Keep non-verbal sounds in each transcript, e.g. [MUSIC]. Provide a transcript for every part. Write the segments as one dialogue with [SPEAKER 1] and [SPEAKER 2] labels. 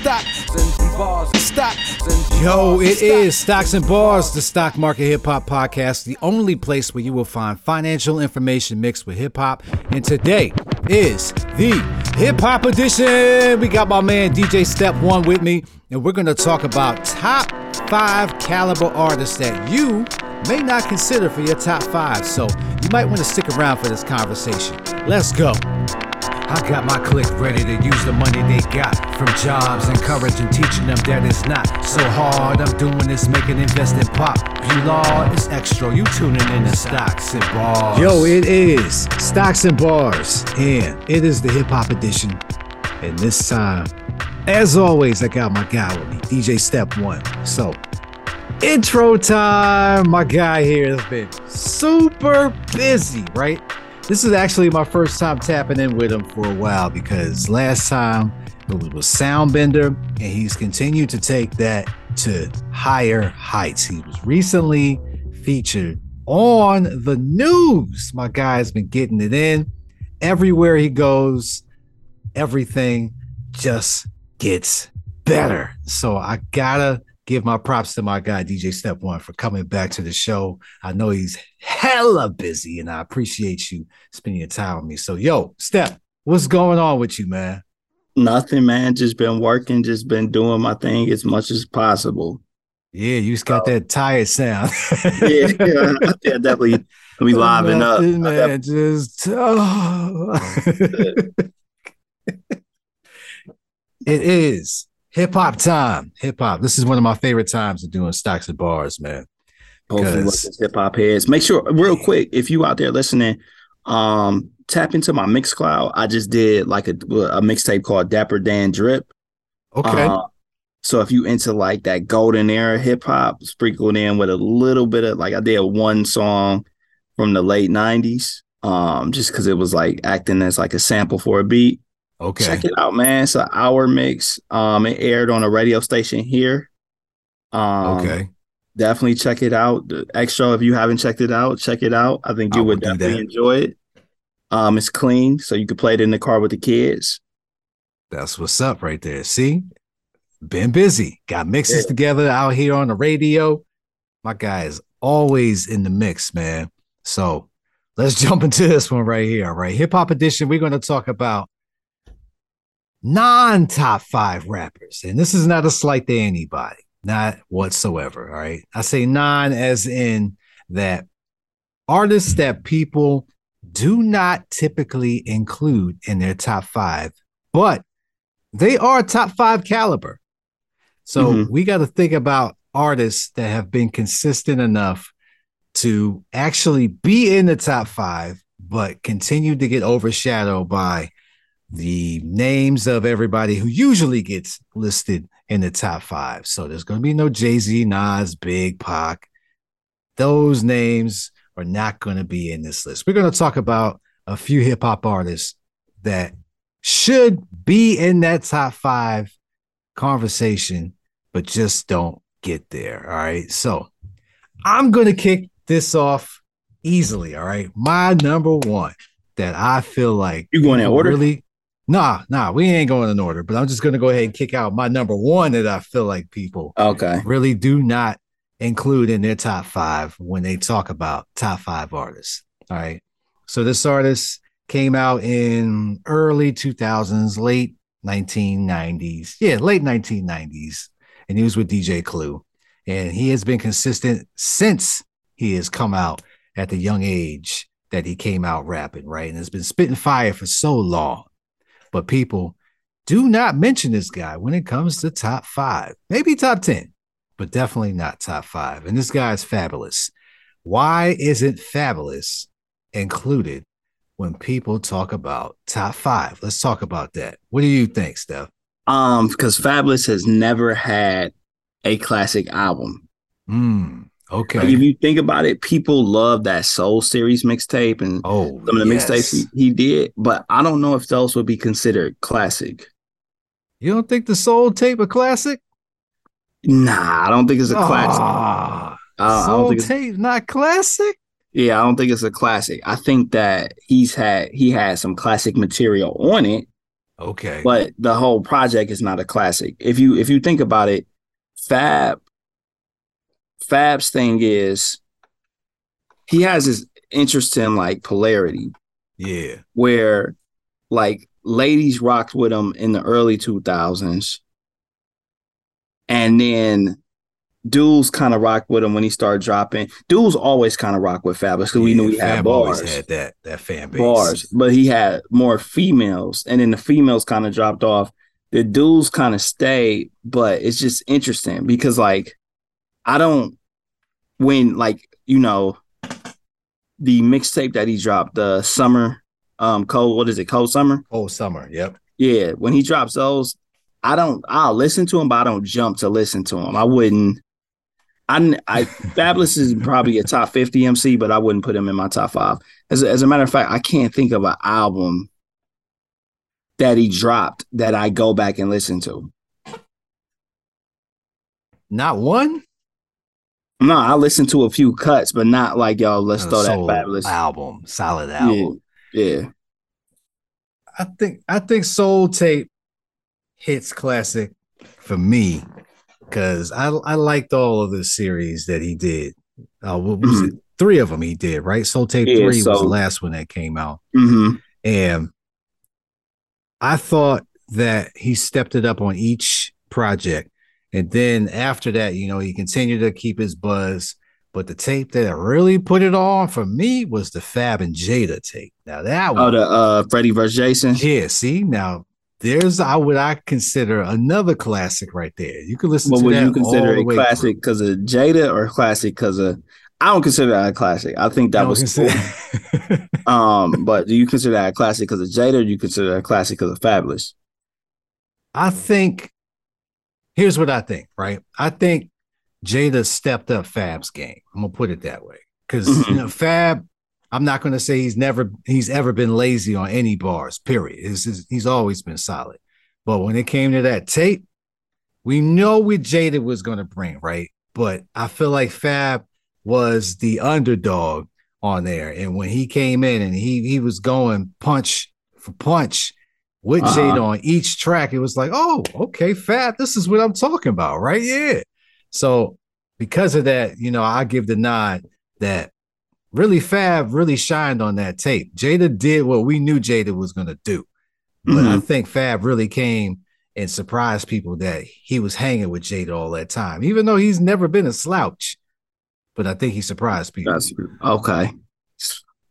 [SPEAKER 1] stocks and bars, stocks and
[SPEAKER 2] Yo, it is
[SPEAKER 1] stocks
[SPEAKER 2] Stocks and Bars, the Stock Market Hip Hop Podcast, the only place where you will find financial information mixed with hip hop. And today is the Hip Hop Edition. We got my man DJ Step One with me, and we're gonna talk about top five caliber artists that you may not consider for your top five. So you might want to stick around for this conversation. Let's go. I got my clique ready to use the money they got from jobs, encouraging, teaching them that it's not so hard. I'm doing this, making investing pop. You law is X-tro. You tuning in to stocks and bars. Yo, it is stocks and bars, and it is the hip hop edition. And this time, as always, I got my guy with me, DJ Step One. So, intro time. My guy here has been super busy, right? This is actually my first time tapping in with him for a while because last time it was Soundbender, and he's continued to take that to higher heights. He was recently featured on the news. My guy's been getting it in everywhere he goes. Everything just gets better. So I gotta give my props to my guy DJ Step One for coming back to the show. I know he's hella busy, and I appreciate you spending your time with me. So, yo, Step, what's going on with you, man?
[SPEAKER 3] Nothing, man. Just been working, just been doing my thing as much as possible.
[SPEAKER 2] Yeah, you just got that tired sound. [LAUGHS]
[SPEAKER 3] yeah, yeah, definitely. We [LAUGHS] living up.
[SPEAKER 2] Man. Just oh. [LAUGHS] it is hip hop time. Hip hop. This is one of my favorite times of doing stocks and bars, man.
[SPEAKER 3] Hip hop heads. Make sure, real quick, if you out there listening, um, tap into my Mixcloud. I just did like a, a mixtape called Dapper Dan Drip.
[SPEAKER 2] Okay. Uh,
[SPEAKER 3] so if you into like that golden era hip hop, sprinkled in with a little bit of like I did one song from the late '90s, um, just because it was like acting as like a sample for a beat.
[SPEAKER 2] Okay.
[SPEAKER 3] Check it out, man. It's an hour mix. Um, it aired on a radio station here. Um,
[SPEAKER 2] okay.
[SPEAKER 3] Definitely check it out. The X-tro, if you haven't checked it out, check it out. I think you I would definitely enjoy it. Um, it's clean, so you can play it in the car with the kids.
[SPEAKER 2] That's what's up right there. See, been busy. Got mixes yeah. together out here on the radio. My guy is always in the mix, man. So let's [LAUGHS] jump into this one right here. All right. Hip hop edition. We're going to talk about non top five rappers. And this is not a slight to anybody, not whatsoever. All right. I say non as in that artists that people do not typically include in their top five, but they are top five caliber. So mm-hmm. we got to think about artists that have been consistent enough to actually be in the top five, but continue to get overshadowed by the names of everybody who usually gets listed in the top five. So there's going to be no Jay Z, Nas, Big, Pac. Those names are not going to be in this list. We're going to talk about a few hip hop artists that should be in that top five conversation, but just don't get there. All right. So I'm going to kick this off easily. All right. My number one that I feel like
[SPEAKER 3] you're going in order?
[SPEAKER 2] Really, Nah, nah, we ain't going in order, but I'm just gonna go ahead and kick out my number one that I feel like people
[SPEAKER 3] okay
[SPEAKER 2] really do not include in their top five when they talk about top five artists. All right. So this artist came out in early 2000s, late 1990s. Yeah, late 1990s. And he was with DJ Clue. And he has been consistent since he has come out at the young age that he came out rapping, right? And has been spitting fire for so long. But people do not mention this guy when it comes to top five, maybe top 10, but definitely not top five. And this guy is Fabolous. Why isn't Fabolous included when people talk about top five? Let's talk about that. What do you think, Steph?
[SPEAKER 3] Um, because Fabolous has never had a classic album.
[SPEAKER 2] Hmm. Okay.
[SPEAKER 3] Like if you think about it, people love that Soul Series mixtape and
[SPEAKER 2] oh,
[SPEAKER 3] some of the
[SPEAKER 2] yes.
[SPEAKER 3] mixtapes he, he, did, but I don't know if those would be considered classic.
[SPEAKER 2] You don't think the Soul tape a classic?
[SPEAKER 3] Nah, I don't think it's a classic.
[SPEAKER 2] Ah, uh, Soul tape not classic.
[SPEAKER 3] Yeah, I don't think it's a classic. I think that he's had he had some classic material on it.
[SPEAKER 2] Okay.
[SPEAKER 3] but the whole project is not a classic. If you if you think about it, Fab Fab's thing is he has this interesting like polarity.
[SPEAKER 2] Yeah.
[SPEAKER 3] where like ladies rocked with him in the early 2000s and then dudes kind of rocked with him when he started dropping. Dudes always kind of rock with Fabolous because we knew he
[SPEAKER 2] Yeah,
[SPEAKER 3] had bars.
[SPEAKER 2] always had that that fan base.
[SPEAKER 3] bars but he had more females. And then the females kind of dropped off. The dudes kind of stayed but it's just interesting because like I don't when like you know the mixtape that he dropped the summer um cold what is it cold summer
[SPEAKER 2] Cold summer. Yep.
[SPEAKER 3] yeah when he drops those i don't i'll listen to him but i don't jump to listen to him i wouldn't i i [LAUGHS] Fabolous is probably a top 50 mc but i wouldn't put him in my top five as, a- as a matter of fact i can't think of an album that he dropped that i go back and listen to
[SPEAKER 2] Not one.
[SPEAKER 3] No i listen to a few cuts but not like yo let's
[SPEAKER 2] A
[SPEAKER 3] throw that Fabolous
[SPEAKER 2] album, solid album.
[SPEAKER 3] yeah
[SPEAKER 2] I think I think Soul Tape hits classic for me because I I liked all of the series that he did. Uh, what was it? Three of them he did, right? Soul Tape
[SPEAKER 3] Mm-hmm. Yeah,
[SPEAKER 2] Three was the last one that came out,
[SPEAKER 3] hmm
[SPEAKER 2] and I thought that he stepped it up on each project, and then after that, you know, he continued to keep his buzz. But the tape that really put it on for me was the Fab and Jada tape. Now that
[SPEAKER 3] oh
[SPEAKER 2] one,
[SPEAKER 3] the uh freddie versus jason
[SPEAKER 2] yeah, see now there's I would I consider another classic right there. You could listen
[SPEAKER 3] What
[SPEAKER 2] to
[SPEAKER 3] would you consider a classic because of Jada or classic because of? I don't consider that a classic. I think that
[SPEAKER 2] through.
[SPEAKER 3] was
[SPEAKER 2] I
[SPEAKER 3] cool. [LAUGHS] Um, but do you consider that a classic because of Jada? Or do you consider that a classic because of Fabolous?
[SPEAKER 2] I think here's what I think, right? I think Jada stepped up Fab's game. I'm gonna put it that way. Because you
[SPEAKER 3] Mhm.
[SPEAKER 2] know, Fab, I'm not gonna say he's never he's ever been lazy on any bars, period. Just- he's always been solid. But when it came to that tape, we know what Jada was gonna bring, right? But I feel like Fab was the underdog on there. And when he came in and he he was going punch for punch with
[SPEAKER 3] Uh-huh.
[SPEAKER 2] Jada on each track, it was like, oh, okay, Fab, this is what I'm talking about, right? Yeah. So because of that, you know, I give the nod that really Fab really shined on that tape. Jada did what we knew Jada was gonna do. But I
[SPEAKER 3] Mhm.
[SPEAKER 2] think Fab really came and surprised people that he was hanging with Jada all that time, even though he's never been a slouch. But I think he surprised people.
[SPEAKER 3] That's okay.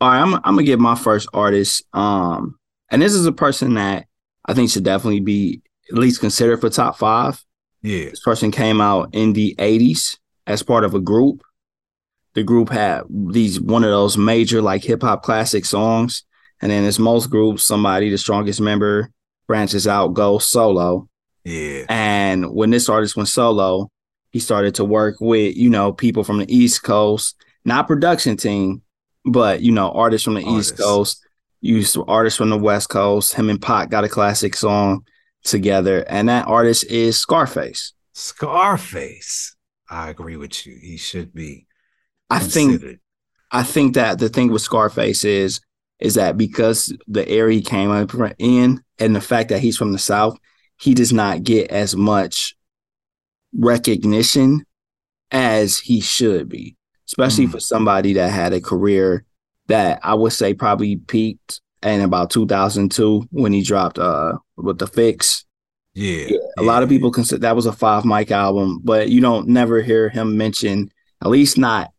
[SPEAKER 3] All right, I'm I'm gonna give my first artist. Um, and this is a person that I think should definitely be at least considered for top five.
[SPEAKER 2] yeah.
[SPEAKER 3] This person came out in the 80s as part of a group. The group had these one of those major like hip hop classic songs. And then as most groups, somebody, the strongest member, branches out, goes solo.
[SPEAKER 2] Yeah.
[SPEAKER 3] And when this artist went solo, he started to work with, you know, people from the East Coast, not production team, but you know, artists from the
[SPEAKER 2] Artists.
[SPEAKER 3] East Coast, used to artists from the West Coast. Him and Pac got a classic song together, and that artist is Scarface.
[SPEAKER 2] Scarface. I agree with you. He should be
[SPEAKER 3] I think. I think that the thing with Scarface is is that because the area he came up in and the fact that he's from the South, he does not get as much recognition as he should be, especially
[SPEAKER 2] Mm.
[SPEAKER 3] for somebody that had a career that I would say probably peaked in about 2002 when he dropped uh with the fix.
[SPEAKER 2] yeah.
[SPEAKER 3] A lot of people consider that was a five mic album, but you don't never hear him mention, at least not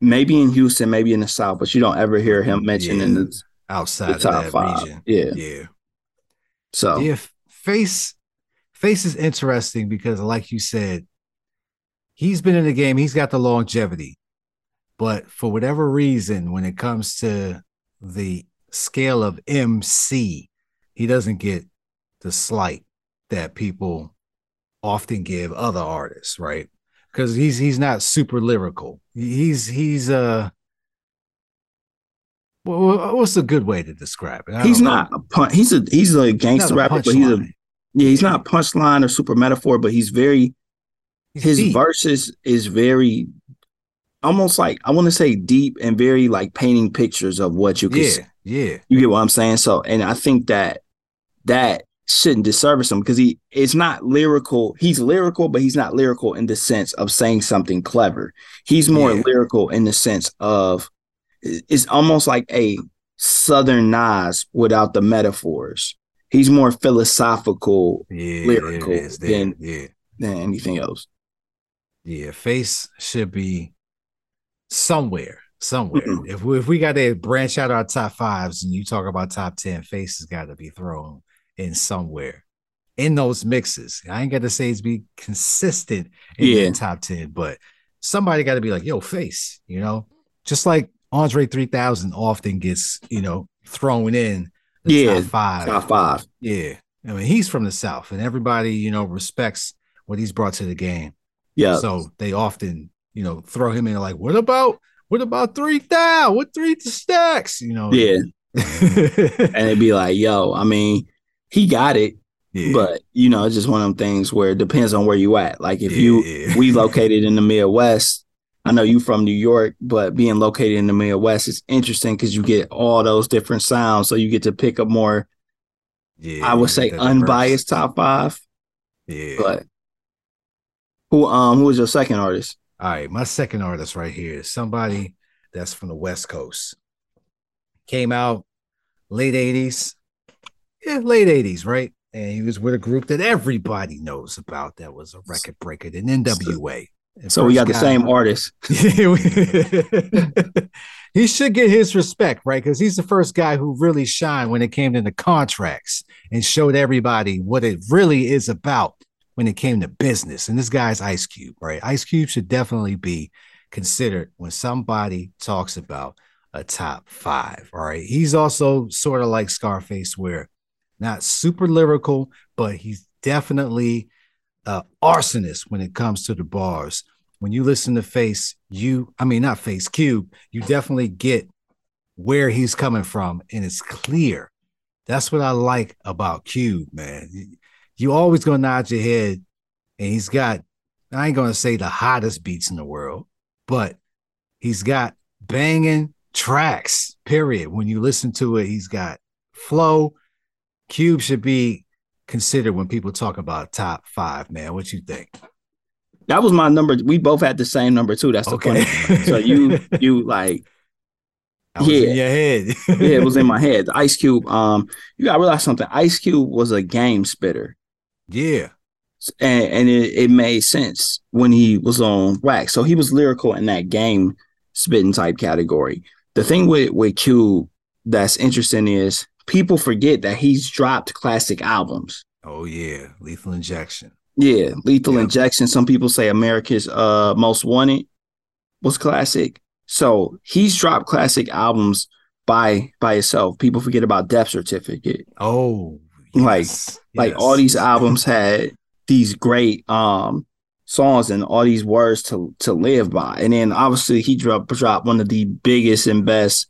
[SPEAKER 3] maybe in Houston, maybe in the South, but you don't ever hear him mention in the,
[SPEAKER 2] outside
[SPEAKER 3] the
[SPEAKER 2] of
[SPEAKER 3] top
[SPEAKER 2] that
[SPEAKER 3] five.
[SPEAKER 2] region.
[SPEAKER 3] Yeah.
[SPEAKER 2] Yeah.
[SPEAKER 3] So
[SPEAKER 2] Yeah. Face face is interesting because like you said, he's been in the game, he's got the longevity. But for whatever reason, when it comes to the scale of MC, he doesn't get the slight that people often give other artists, right? Because he's he's not super lyrical. He's he's uh well, what's a good way to describe it?
[SPEAKER 3] He's
[SPEAKER 2] know.
[SPEAKER 3] not a pun- he's a he's a gangster
[SPEAKER 2] a
[SPEAKER 3] rapper, but he's a
[SPEAKER 2] punchline.
[SPEAKER 3] yeah, he's not punchline or super metaphor, but he's very
[SPEAKER 2] He's
[SPEAKER 3] his
[SPEAKER 2] deep.
[SPEAKER 3] verses is very almost like I want to say deep and very like painting pictures of what you can
[SPEAKER 2] Yeah,
[SPEAKER 3] see.
[SPEAKER 2] yeah.
[SPEAKER 3] You get what I'm saying? So, and I think that that shouldn't disservice him because he is not lyrical. He's lyrical, but he's not lyrical in the sense of saying something clever. He's more
[SPEAKER 2] Yeah.
[SPEAKER 3] lyrical in the sense of it's almost like a Southern Nas without the metaphors. He's more philosophical
[SPEAKER 2] Yeah,
[SPEAKER 3] lyrical
[SPEAKER 2] is,
[SPEAKER 3] than-
[SPEAKER 2] yeah,
[SPEAKER 3] than anything else.
[SPEAKER 2] yeah. Face should be somewhere, somewhere.
[SPEAKER 3] Mhm.
[SPEAKER 2] If we, if we got to branch out our top fives and you talk about top ten, face has got to be thrown in somewhere in those mixes. I ain't got to say it's be consistent in
[SPEAKER 3] Yeah.
[SPEAKER 2] the top ten, but somebody got to be like, "Yo, face," you know, just like Andre three thousand often gets, you know, thrown in the
[SPEAKER 3] Yeah,
[SPEAKER 2] top five.
[SPEAKER 3] Top five.
[SPEAKER 2] Yeah. I mean, he's from the South and everybody, you know, respects what he's brought to the game.
[SPEAKER 3] Yeah.
[SPEAKER 2] So they often, you know, throw him in like, what about what about three thou? What three stacks? You know,
[SPEAKER 3] yeah.
[SPEAKER 2] yeah. [LAUGHS]
[SPEAKER 3] And it'd be like, yo, I mean, he got it, but you know, it's just one of them things where it depends on where you at. Like if
[SPEAKER 2] Yeah,
[SPEAKER 3] you we located in the Midwest, I know you from New York, but being located in the Midwest is interesting because you get all those different sounds. So you get to pick up more,
[SPEAKER 2] yeah,
[SPEAKER 3] I would say
[SPEAKER 2] diverse.
[SPEAKER 3] unbiased top five.
[SPEAKER 2] Yeah.
[SPEAKER 3] But who um who was your second artist?
[SPEAKER 2] All right, my second artist right here is somebody that's from the West Coast. Came out late 80s. Yeah, late 80s, right? And he was with a group that everybody knows about that was a record breaker, the NWA. And
[SPEAKER 3] So we got the
[SPEAKER 2] guy-
[SPEAKER 3] same artist. [LAUGHS]
[SPEAKER 2] he should get his respect, right? Because he's the first guy who really shined when it came to the contracts and showed everybody what it really is about when it came to business. And this guy's Ice Cube, right? Ice Cube should definitely be considered when somebody talks about a top five. All right. He's also sort of like Scarface, where not super lyrical, but he's definitely uh arsonist when it comes to the bars. When you listen to Face, you I mean not Face Cube, you definitely get where he's coming from, and it's clear. That's what I like about Cube, man. You- always gonna nod your head, and he's got I ain't gonna say the hottest beats in the world, but he's got banging tracks, period. When you listen to it, he's got flow. Cube should be considered when people talk about top five, man. What you think?
[SPEAKER 3] That was my number. We both had the same number too. That's the
[SPEAKER 2] Okay.
[SPEAKER 3] funny. So you [LAUGHS] you like Yeah.
[SPEAKER 2] in your head.
[SPEAKER 3] yeah, it was in my [LAUGHS] head. The Ice Cube. Um, you gotta realize something. Ice Cube was a game spitter.
[SPEAKER 2] Yeah.
[SPEAKER 3] and, and it, it made sense when he was on wax. So he was lyrical in that game spitting type category. The thing with with Cube that's interesting is people forget that he's dropped classic albums.
[SPEAKER 2] Oh yeah. Lethal injection.
[SPEAKER 3] Yeah, Lethal
[SPEAKER 2] Yeah.
[SPEAKER 3] Injection. Some people say America's uh Most Wanted was classic. So he's dropped classic albums by by itself. People forget about Death Certificate.
[SPEAKER 2] Oh
[SPEAKER 3] Like-
[SPEAKER 2] yes,
[SPEAKER 3] like all these albums had these great um songs and all these words to to live by and then obviously he dropped dropped one of the biggest and best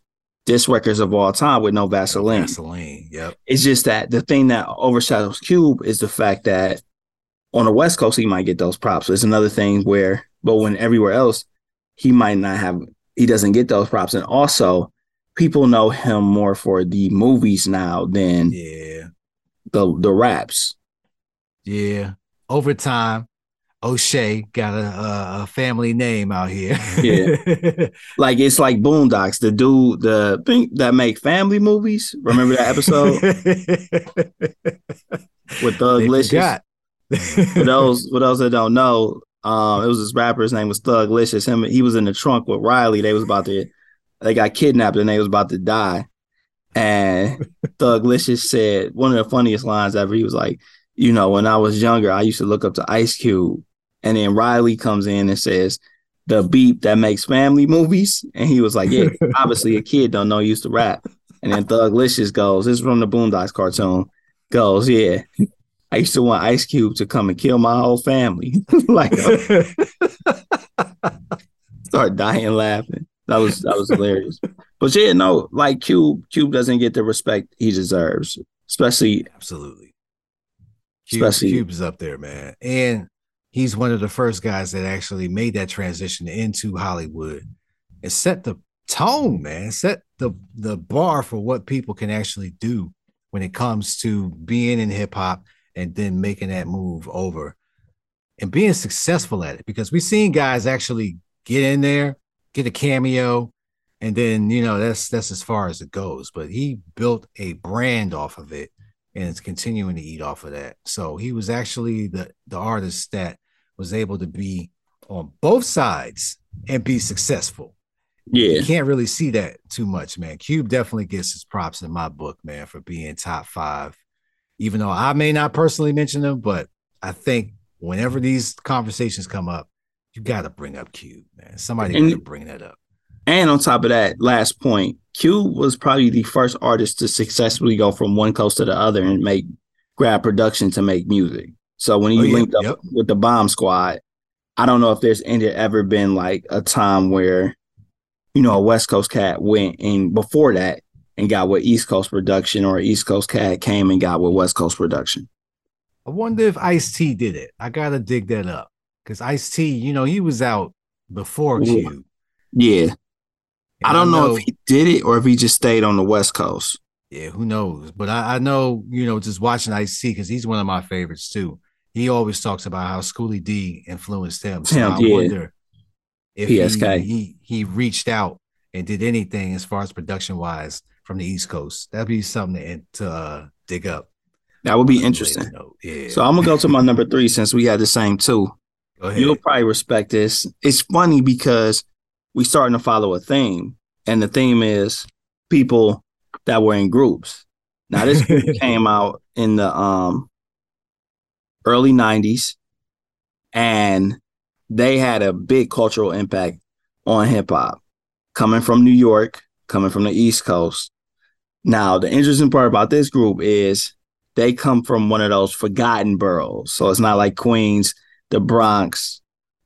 [SPEAKER 3] disc records of all time with no vaseline
[SPEAKER 2] Vaseline. Yep.
[SPEAKER 3] it's just that the thing that overshadows cube is the fact that on the west coast he might get those props it's another thing where but when everywhere else he might not have he doesn't get those props and also people know him more for the movies now than
[SPEAKER 2] Yeah.
[SPEAKER 3] The the raps
[SPEAKER 2] Yeah. Over time, O'Shea got a, a, family name out here.
[SPEAKER 3] Yeah. [LAUGHS] Like it's like Boondocks, the dude, the thing that make family movies. Remember that episode [LAUGHS] with Thug Licious? For those for those that don't know, um, it was this rapper. His name was Thug Licious. Him, he was in the trunk with Riley. They was about to, they got kidnapped and they was about to die. And Thug Licious said one of the funniest lines ever. He was like, you know, when I was younger, I used to look up to Ice Cube, and then Riley comes in and says. The beep that makes family movies, and he was like, "Yeah, obviously a kid don't know used to rap." And then Thug Licious goes, "This is from the Boondocks cartoon." Goes, "Yeah, I used to want Ice Cube to come and kill my whole family. [LAUGHS] like uh, [LAUGHS] start dying laughing. That was that was hilarious. But yeah, no, like Cube, Cube doesn't get the respect he deserves, especially
[SPEAKER 2] Absolutely. Cube,
[SPEAKER 3] Especially-
[SPEAKER 2] Cube is up there, man. And he's one of the first guys that actually made that transition into Hollywood and set the tone, man. Set the the bar for what people can actually do when it comes to being in hip hop and then making that move over and being successful at it because we've seen guys actually get in there, get a cameo, and then you know that's that's as far as it goes. But he built a brand off of it and it's continuing to eat off of that. So he was actually the the artist that was able to be on both sides and be successful.
[SPEAKER 3] Yeah.
[SPEAKER 2] You can't really see that too much, man. Cube definitely gets his props in my book, man, for being top five. Even though I may not personally mention them, but I think whenever these conversations come up, you got to bring up Cube, man. Somebody got to bring that up.
[SPEAKER 3] And on top of that, last point, Cube was probably the first artist to successfully go from one coast to the other and make grab production to make music. So when you oh, yeah. linked up yep. with the Bomb Squad, I don't know if there's any, ever been like a time where, you know, a West Coast cat went and before that and got with East Coast production or East Coast cat came and got with West Coast production.
[SPEAKER 2] I wonder if Ice T did it. I gotta dig that up because Ice T, you know, he was out before Cube.
[SPEAKER 3] Yeah, I don't I know, know, if he did it or if he just stayed on the West Coast.
[SPEAKER 2] Yeah, who knows? But I, I know, you know, just watching Ice T because he's one of my favorites too. He always talks about how Schoolly D influenced him. So him, I yeah. wonder if PSK. He, he he reached out and did anything as far as production wise from the East Coast. That'd be something to, to uh, dig up.
[SPEAKER 3] That would be interesting. Yeah. So I'm gonna go to my number three since we had the same two. You'll probably respect this. It's funny because we starting to follow a theme, and the theme is people that were in groups. Now this [LAUGHS] came out in the um early 90s and they had a big cultural impact on hip hop coming from New York, coming from the East Coast. Now, the interesting part about this group is they come from one of those forgotten boroughs. So it's not like Queens, the Bronx,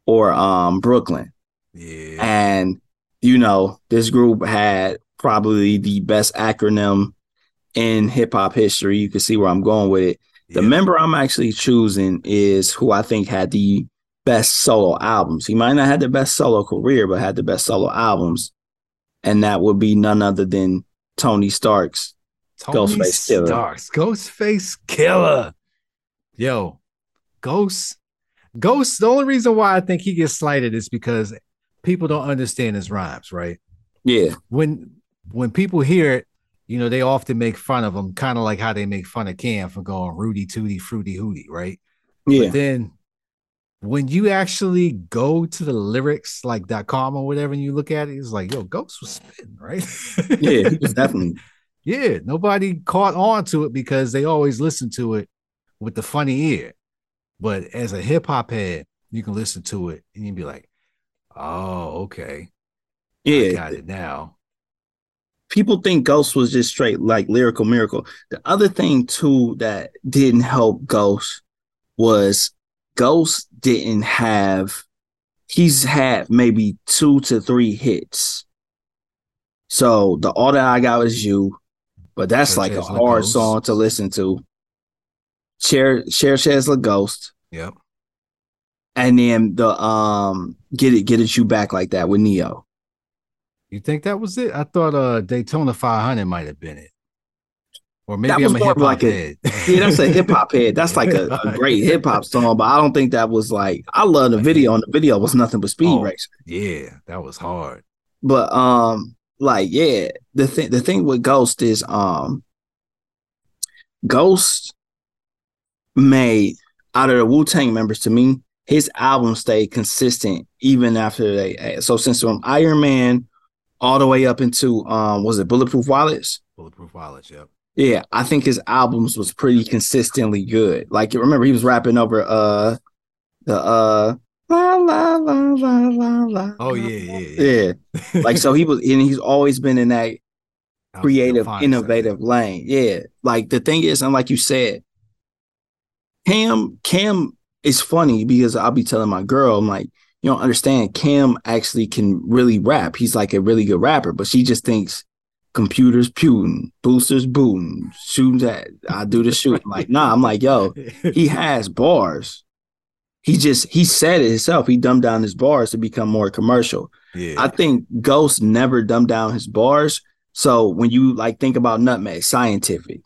[SPEAKER 3] or um Brooklyn.
[SPEAKER 2] Yeah.
[SPEAKER 3] And you know, this group had probably the best acronym in hip hop history. You can see where I'm going with it. The yeah. member I'm actually choosing is who I think had the best solo albums. He might not have the best solo career, but had the best solo albums. And that would be none other than Tony Stark's Tony Ghostface Killah. Starks,
[SPEAKER 2] Ghostface Killah. Yo, Ghost Ghost, the only reason why I think he gets slighted is because people don't understand his rhymes, right?
[SPEAKER 3] Yeah.
[SPEAKER 2] When when people hear it, you know, they often make fun of him, kind of like how they make fun of Cam for going Rudy Tooty Fruity Hooty, right?
[SPEAKER 3] Yeah.
[SPEAKER 2] But then when you actually go to the lyrics like dot .com or whatever and you look at it, it's like, yo, Ghost was spitting, right?
[SPEAKER 3] yeah, he was [LAUGHS] definitely.
[SPEAKER 2] Yeah, nobody caught on to it because they always listen to it with the funny ear. But as a hip hop head, you can listen to it and you'd be like, oh, okay.
[SPEAKER 3] Yeah.
[SPEAKER 2] I got it now.
[SPEAKER 3] People think Ghost was just straight like lyrical miracle. The other thing too that didn't help Ghost was Ghost didn't have he's had maybe two to three hits. So the all that I got was you, but that's like a hard song to listen to. Share Share Shares the Ghost.
[SPEAKER 2] Yep.
[SPEAKER 3] And then the um get it get it you back like that with Ne-Yo.
[SPEAKER 2] You think that was it? I thought uh Daytona 500 might have been it. Or maybe I'm a hip hop like head.
[SPEAKER 3] A, yeah, that's a hip hop head. That's [LAUGHS] like a, a great hip hop song, but I don't think that was like I love the video, and the video was nothing but speed oh, racer.
[SPEAKER 2] Yeah, that was hard.
[SPEAKER 3] But um, like yeah, the thing the thing with Ghost is um, Ghost made out of the Wu Tang members to me, his album stayed consistent even after they. So since from Iron Man all the way up into um, was it Bulletproof Wallets?
[SPEAKER 2] Bulletproof Wallets, yep.
[SPEAKER 3] Yeah, I think his albums was pretty consistently good. Like remember he was rapping over uh the uh la la la la la la.
[SPEAKER 2] Oh yeah, yeah, yeah.
[SPEAKER 3] yeah. like so he was and he's always been in that creative, innovative lane. Yeah. Like the thing is, and like you said, Cam, Cam is funny because I'll be telling my girl, I'm like, you don't understand. Cam actually can really rap. He's like a really good rapper, but she just thinks computers putin, boosters booting, shooting that I do the shooting. like, nah, I'm like, yo, he [LAUGHS] has bars. He just he said it himself. He dumbed down his bars to become more commercial.
[SPEAKER 2] Yeah.
[SPEAKER 3] I think Ghost never dumbed down his bars. So when you like think about Nutmeg, scientific,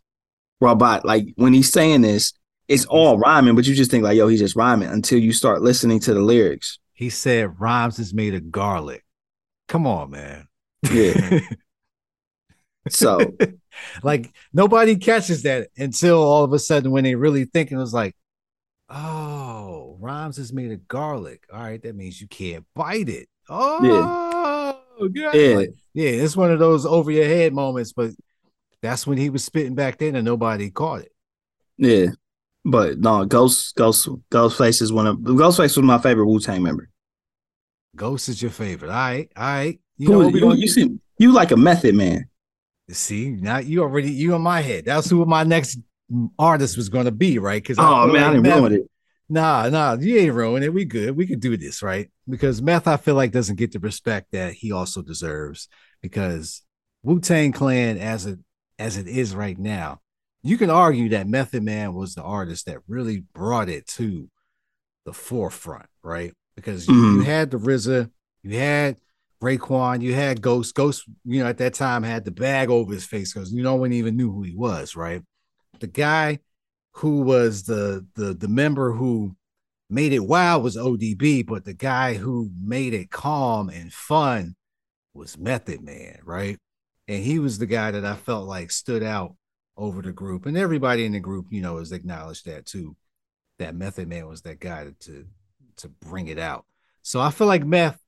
[SPEAKER 3] robot. Like when he's saying this, it's all rhyming, but you just think like, yo, he's just rhyming until you start listening to the lyrics.
[SPEAKER 2] He said rhymes is made of garlic. Come on, man.
[SPEAKER 3] Yeah. [LAUGHS] so
[SPEAKER 2] like nobody catches that until all of a sudden when they really think it was like, oh, rhymes is made of garlic. All right, that means you can't bite it. Oh, yeah, yeah, like, yeah. It's one of those over your head moments, but that's when he was spitting back then and nobody caught it.
[SPEAKER 3] Yeah. But no, Ghost Ghost Ghostface is one of Ghostface was my favorite Wu Tang member.
[SPEAKER 2] Ghost is your favorite. All right, all right.
[SPEAKER 3] You know, you, you seem you like a method man.
[SPEAKER 2] See, now you already you in my head. That's who my next artist was going to be, right? Because
[SPEAKER 3] oh man, I didn't ruin it.
[SPEAKER 2] Nah, nah, you ain't ruin it. We good. We could do this, right? Because Meth, I feel like doesn't get the respect that he also deserves. Because Wu Tang Clan, as it as it is right now, you can argue that Method Man was the artist that really brought it to the forefront, right? Because mm-hmm. you, you had the RZA, you had Raekwon, you had Ghost. Ghost, you know, at that time had the bag over his face because no one even knew who he was, right? The guy who was the the the member who made it wild was ODB, but the guy who made it calm and fun was Method Man, right? And he was the guy that I felt like stood out over the group, and everybody in the group, you know, has acknowledged that too. That Method Man was that guy to to bring it out. So I feel like Meth,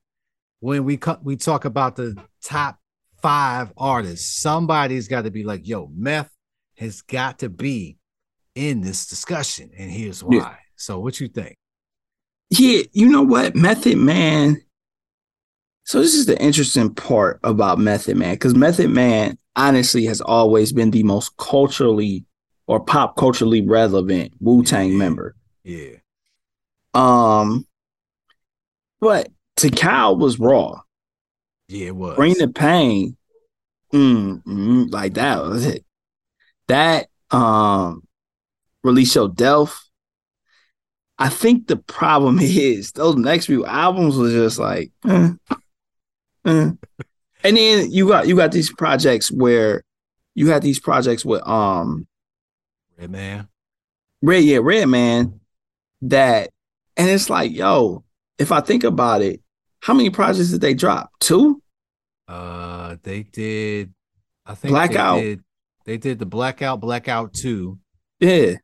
[SPEAKER 2] when we co- we talk about the top five artists, somebody's got to be like, "Yo, Meth has got to be in this discussion, and here's why." Yeah. So, what you think?
[SPEAKER 3] Yeah, you know what, Method Man. So this is the interesting part about Method Man, because Method Man honestly has always been the most culturally or pop culturally relevant Wu Tang
[SPEAKER 2] yeah.
[SPEAKER 3] member.
[SPEAKER 2] Yeah.
[SPEAKER 3] Um, but Tical was raw.
[SPEAKER 2] Yeah, it was.
[SPEAKER 3] Bring the pain. Mm, mm, like that was it. That um, release your Delf. I think the problem [LAUGHS] is those next few albums was just like, eh, eh. And then you got you got these projects where you had these projects with um
[SPEAKER 2] Redman.
[SPEAKER 3] Red, yeah, Redman That and it's like, yo, if I think about it, how many projects did they drop? Two?
[SPEAKER 2] Uh they did I think
[SPEAKER 3] Blackout.
[SPEAKER 2] They did, they did the Blackout, Blackout 2.
[SPEAKER 3] Yeah.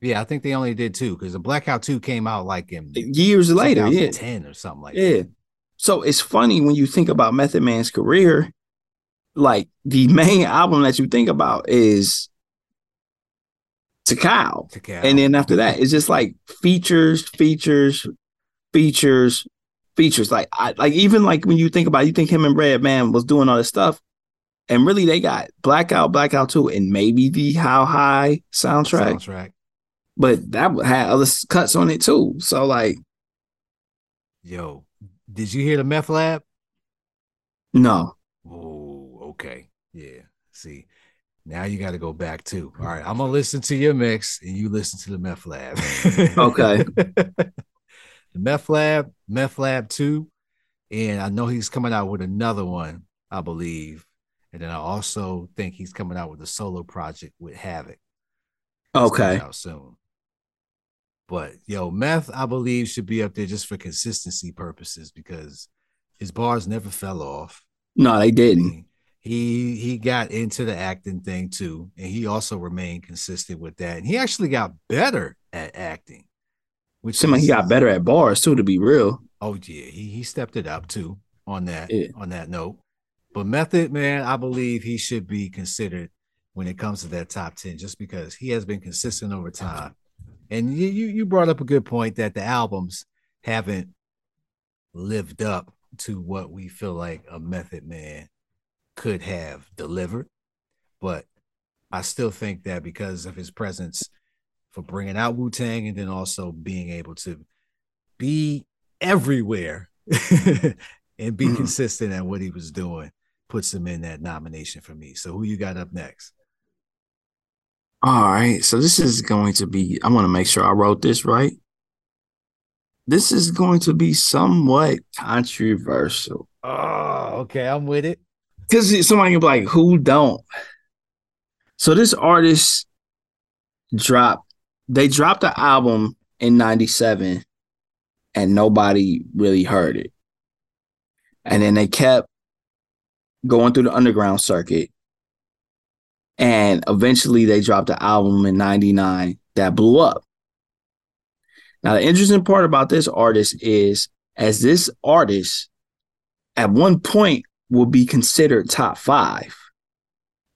[SPEAKER 2] Yeah, I think they only did two because the Blackout 2 came out like in
[SPEAKER 3] years later, yeah.
[SPEAKER 2] 10 or something like
[SPEAKER 3] yeah.
[SPEAKER 2] that.
[SPEAKER 3] So it's funny when you think about Method Man's career, like the main album that you think about is Tical. And then after that, it's just like features, features, features, features. Like I like even like when you think about it, you think him and Redman was doing all this stuff. And really they got Blackout, Blackout 2, and maybe the How High soundtrack.
[SPEAKER 2] Soundtrack.
[SPEAKER 3] But that had other cuts on it too. So like
[SPEAKER 2] Yo, did you hear the meth lab?
[SPEAKER 3] No.
[SPEAKER 2] Oh, okay. Yeah. See, now you got to go back too. All right, I'm gonna listen to your mix and you listen to the meth lab. [LAUGHS]
[SPEAKER 3] okay. [LAUGHS]
[SPEAKER 2] the meth lab, meth lab two, and I know he's coming out with another one, I believe, and then I also think he's coming out with a solo project with Havoc.
[SPEAKER 3] okay.
[SPEAKER 2] Out soon. But yo, meth, I believe, should be up there just for consistency purposes because his bars never fell off.
[SPEAKER 3] No, they didn't.
[SPEAKER 2] He he got into the acting thing too, and he also remained consistent with that. And he actually got better at acting.
[SPEAKER 3] Which like he got better at bars too, to be real.
[SPEAKER 2] Oh yeah, he he stepped it up too on that yeah. on that note. But Method Man, I believe he should be considered when it comes to that top 10, just because he has been consistent over time. And you you brought up a good point that the albums haven't lived up to what we feel like a Method Man could have delivered. But I still think that because of his presence for bringing out Wu Tang and then also being able to be everywhere [LAUGHS] and be mm-hmm. consistent at what he was doing puts him in that nomination for me. So who you got up next?
[SPEAKER 3] All right. So this is going to be, I want to make sure I wrote this right. This is going to be somewhat controversial.
[SPEAKER 2] Oh, okay. I'm with it.
[SPEAKER 3] Because somebody can be like, who don't? So this artist dropped they dropped the album in 97 and nobody really heard it. And then they kept going through the underground circuit. And eventually they dropped an album in 99 that blew up. Now, the interesting part about this artist is as this artist at one point will be considered top five.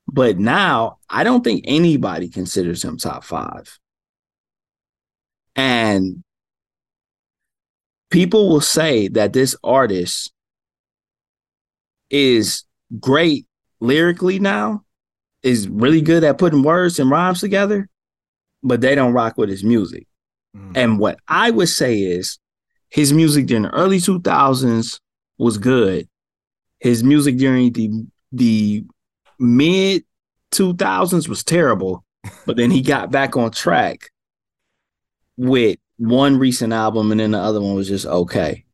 [SPEAKER 3] But now I don't think anybody considers him top five. And people will say that this artist is great lyrically now, is really good at putting words and rhymes together, but they don't rock with his music. Mm. And what I would say is his music during the early 2000s was good. His music during the the mid 2000s was terrible, [LAUGHS] but then he got back on track with one recent album and then the other one was just okay.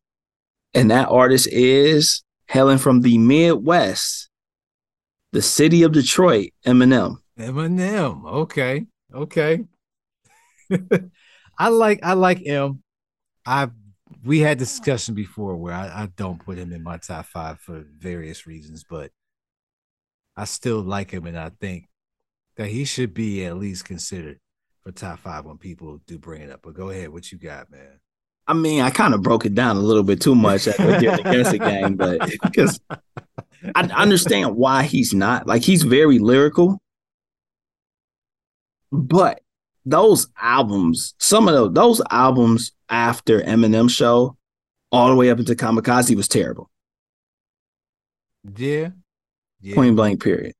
[SPEAKER 3] And that artist is hailing from the Midwest, the city of Detroit, Eminem.
[SPEAKER 2] Eminem. Okay. Okay. [LAUGHS] I like I like M. I we had discussion before where I, I don't put him in my top five for various reasons, but I still like him and I think that he should be at least considered for top five when people do bring it up. But go ahead, what you got, man?
[SPEAKER 3] I mean, I kind of broke it down a little bit too much at the against the game, but [LAUGHS] because I understand why he's not like he's very lyrical, but those albums, some of those those albums after Eminem show, all the way up into Kamikaze was terrible.
[SPEAKER 2] Yeah, yeah.
[SPEAKER 3] Point blank. Period.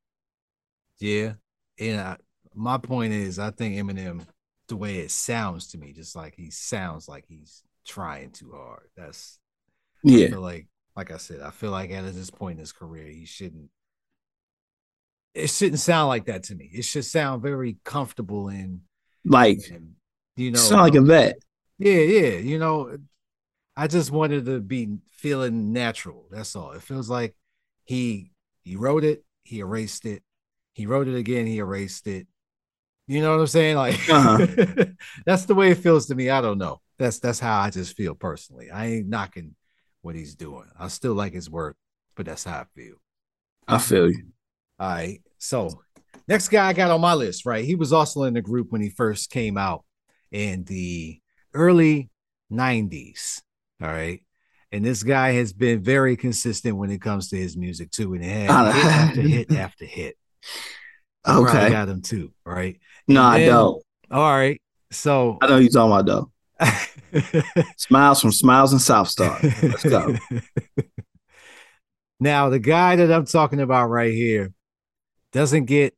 [SPEAKER 2] Yeah, and I, my point is, I think Eminem, the way it sounds to me, just like he sounds like he's trying too hard. That's
[SPEAKER 3] yeah.
[SPEAKER 2] like, like I said, I feel like at this point in his career, he shouldn't. It shouldn't sound like that to me. It should sound very comfortable in,
[SPEAKER 3] like, you know, sound like a vet.
[SPEAKER 2] Yeah, yeah. You know, I just wanted to be feeling natural. That's all. It feels like he he wrote it, he erased it, he wrote it again, he erased it, you know what I'm saying? Like uh-huh. [LAUGHS] that's the way it feels to me. I don't know. That's that's how I just feel personally. I ain't knocking what he's doing. I still like his work, but that's how I feel.
[SPEAKER 3] I feel you.
[SPEAKER 2] All right. So next guy I got on my list, right? He was also in the group when he first came out in the early 90s. All right. And this guy has been very consistent when it comes to his music too. And it had ah, [LAUGHS] hit after hit after hit.
[SPEAKER 3] Okay.
[SPEAKER 2] I got him too, right?
[SPEAKER 3] No, I don't.
[SPEAKER 2] All right. So
[SPEAKER 3] I know you're talking about though. [LAUGHS] Smiles from Smiles and South Star. Let's go. [LAUGHS]
[SPEAKER 2] now, the guy that I'm talking about right here doesn't get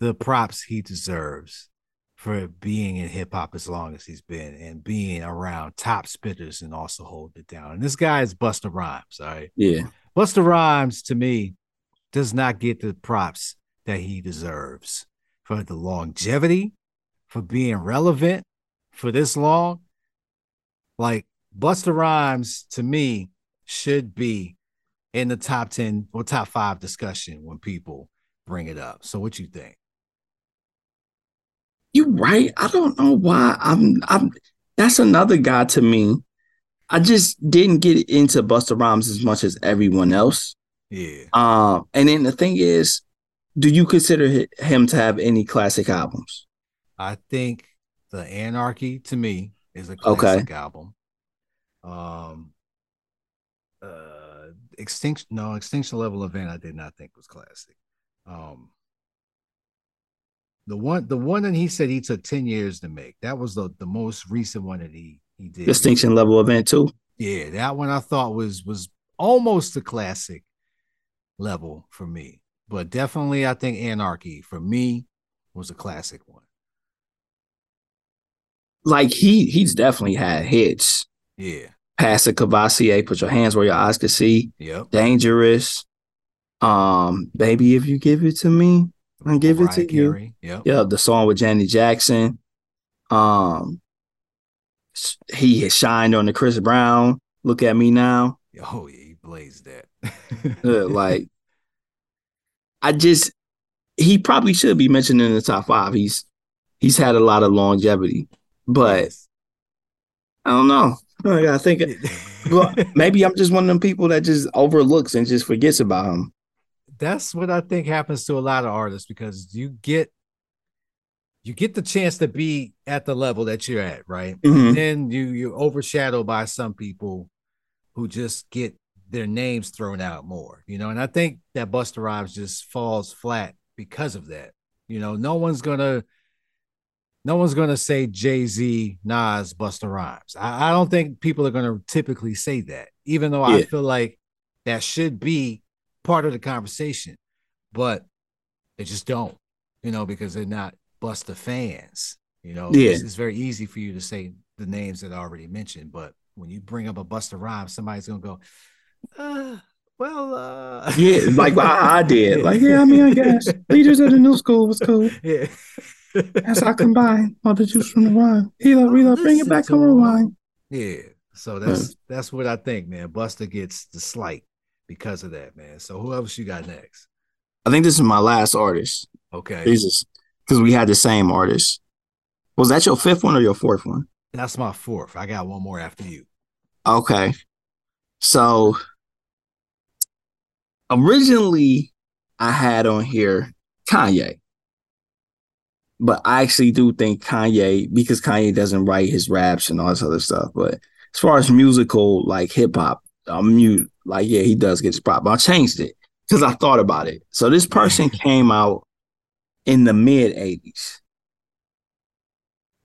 [SPEAKER 2] the props he deserves for being in hip hop as long as he's been and being around top spitters and also holding it down. And this guy is Busta Rhymes. All right.
[SPEAKER 3] Yeah.
[SPEAKER 2] Busta Rhymes to me does not get the props that he deserves for the longevity, for being relevant for this long. Like Busta Rhymes to me should be in the top 10 or top five discussion when people bring it up. So what you think?
[SPEAKER 3] You right. I don't know why I'm I'm that's another guy to me. I just didn't get into Busta Rhymes as much as everyone else.
[SPEAKER 2] Yeah.
[SPEAKER 3] Um, and then the thing is, do you consider him to have any classic albums?
[SPEAKER 2] I think the Anarchy to me is a classic okay. album. Um, uh, Extinction, no, Extinction Level Event, I did not think was classic. Um, the one, the one that he said he took ten years to make. That was the the most recent one that he he did.
[SPEAKER 3] Extinction Level Event too.
[SPEAKER 2] Yeah, that one I thought was was almost a classic level for me but definitely I think Anarchy for me was a classic one.
[SPEAKER 3] Like he he's definitely had hits.
[SPEAKER 2] Yeah.
[SPEAKER 3] Pass the Courvoisier, put your hands where your eyes can see.
[SPEAKER 2] Yep.
[SPEAKER 3] Dangerous. Um, baby, if you give it to me, I give Mariah it to Carey.
[SPEAKER 2] you. Yep.
[SPEAKER 3] Yeah, the song with Janet Jackson. Um, he has shined on the Chris Brown. Look at me now.
[SPEAKER 2] Oh yeah, he blazed that. [LAUGHS]
[SPEAKER 3] like I just he probably should be mentioned in the top five. He's he's had a lot of longevity. But I don't know. I gotta think. well, [LAUGHS] maybe I'm just one of them people that just overlooks and just forgets about him.
[SPEAKER 2] That's what I think happens to a lot of artists because you get you get the chance to be at the level that you're at, right?
[SPEAKER 3] Mhm.
[SPEAKER 2] And then you you're overshadowed by some people who just get their names thrown out more, you know. And I think that Busta Rhymes just falls flat because of that. You know, no one's gonna no one's gonna say Jay-Z, Nas, Busta Rhymes. I, I don't think people are gonna typically say that, even though I feel like that should be part of the conversation, but they just don't, you know, because they're not Busta fans. You know,
[SPEAKER 3] Yeah.
[SPEAKER 2] it's, it's very easy for you to say the names that I already mentioned, but when you bring up a Busta Rhymes, somebody's gonna go, uh, well, uh,
[SPEAKER 3] Yeah, like I, I did. Like, yeah, I mean, I guess [LAUGHS] leaders of the new school was cool.
[SPEAKER 2] yeah.
[SPEAKER 3] As I combine all the juice from the wine, heal, oh, reload, bring it back
[SPEAKER 2] to
[SPEAKER 3] on
[SPEAKER 2] him.
[SPEAKER 3] rewind.
[SPEAKER 2] Yeah. So that's that's what I think, man. Busta gets the slight because of that, man. So who else you got next?
[SPEAKER 3] I think this is my last artist.
[SPEAKER 2] Okay.
[SPEAKER 3] Jesus, because we had the same artist. Was that your fifth one or your fourth one?
[SPEAKER 2] That's my fourth. I got one more after you.
[SPEAKER 3] Okay. So originally I had on here Kanye. But I actually do think Kanye, because Kanye doesn't write his raps and all this other stuff. But as far as musical, like hip hop, I'm mute. Like, yeah, he does get his prop. But I changed it because I thought about it. So this person mm-hmm. came out in the mid 80s.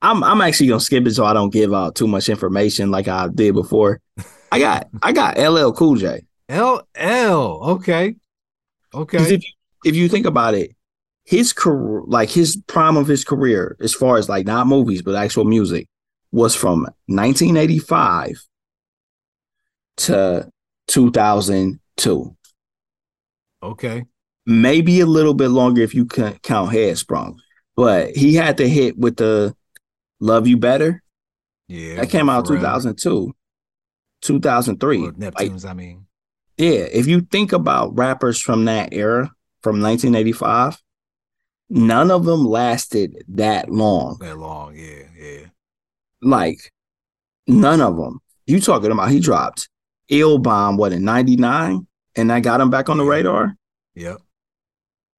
[SPEAKER 3] I'm I'm actually gonna skip it so I don't give out too much information like I did before. I got I got LL Cool J.
[SPEAKER 2] LL. Okay. Okay.
[SPEAKER 3] if if you think about it, his career, like his prime of his career, as far as like not movies but actual music, was from 1985 to 2002.
[SPEAKER 2] Okay.
[SPEAKER 3] Maybe a little bit longer if you can count Headsprung, but he had to hit with the "Love You Better."
[SPEAKER 2] Yeah.
[SPEAKER 3] That came out
[SPEAKER 2] Pharrell.
[SPEAKER 3] 2002, 2003.
[SPEAKER 2] Or
[SPEAKER 3] Like,
[SPEAKER 2] Neptunes, I mean.
[SPEAKER 3] Yeah, if you think about rappers from that era, from 1985, none of them lasted that long.
[SPEAKER 2] That long. Yeah. Yeah.
[SPEAKER 3] Like, none of them. You talking about he dropped Ill Bomb, what, in 99? And that got him back on the radar?
[SPEAKER 2] Yep.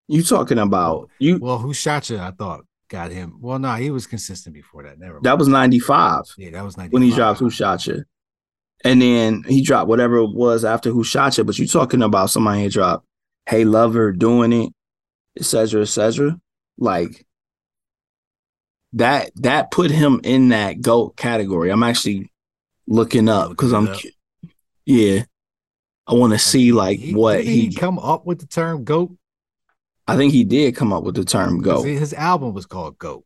[SPEAKER 3] You talking about you
[SPEAKER 2] Well, who shot you? I thought got him. Well, no, he was consistent before that. Never mind.
[SPEAKER 3] that was 95
[SPEAKER 2] yeah, that was 95.
[SPEAKER 3] when he dropped Who Shot You. And then he dropped whatever it was after Who Shot You, but you talking about somebody dropped Hey Lover doing it, et cetera, et cetera. Like that that put him in that GOAT category. I'm actually looking up because I'm yeah. I want to see like
[SPEAKER 2] He-
[SPEAKER 3] what
[SPEAKER 2] didn't
[SPEAKER 3] he,
[SPEAKER 2] come up with the term goat.
[SPEAKER 3] I think he did come up with the term GOAT.
[SPEAKER 2] His album was called Goat.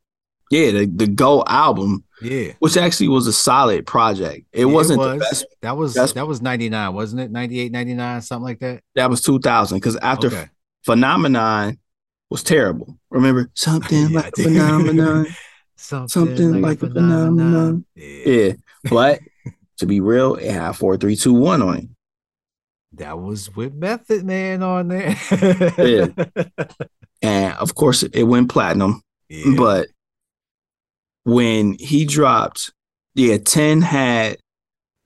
[SPEAKER 3] Yeah, the, the GOAT album,
[SPEAKER 2] Yeah.
[SPEAKER 3] which actually was a solid project. It
[SPEAKER 2] Yeah,
[SPEAKER 3] wasn't
[SPEAKER 2] was.
[SPEAKER 3] the best.
[SPEAKER 2] That was
[SPEAKER 3] best-
[SPEAKER 2] that was 99, wasn't it? 98, 99, something like that.
[SPEAKER 3] That was 2000 because after
[SPEAKER 2] Okay.
[SPEAKER 3] Phenomenon was terrible. Remember [LAUGHS] something
[SPEAKER 2] Yeah,
[SPEAKER 3] like
[SPEAKER 2] do.
[SPEAKER 3] phenomenon. [LAUGHS]
[SPEAKER 2] Something,
[SPEAKER 3] Something like a phenomenon.
[SPEAKER 2] Yeah.
[SPEAKER 3] yeah, but [LAUGHS] to be real, it had four, three, two, one on it.
[SPEAKER 2] That was with Method Man on there.
[SPEAKER 3] Yeah. And of course, it went platinum.
[SPEAKER 2] Yeah.
[SPEAKER 3] But when he dropped, yeah, 10 had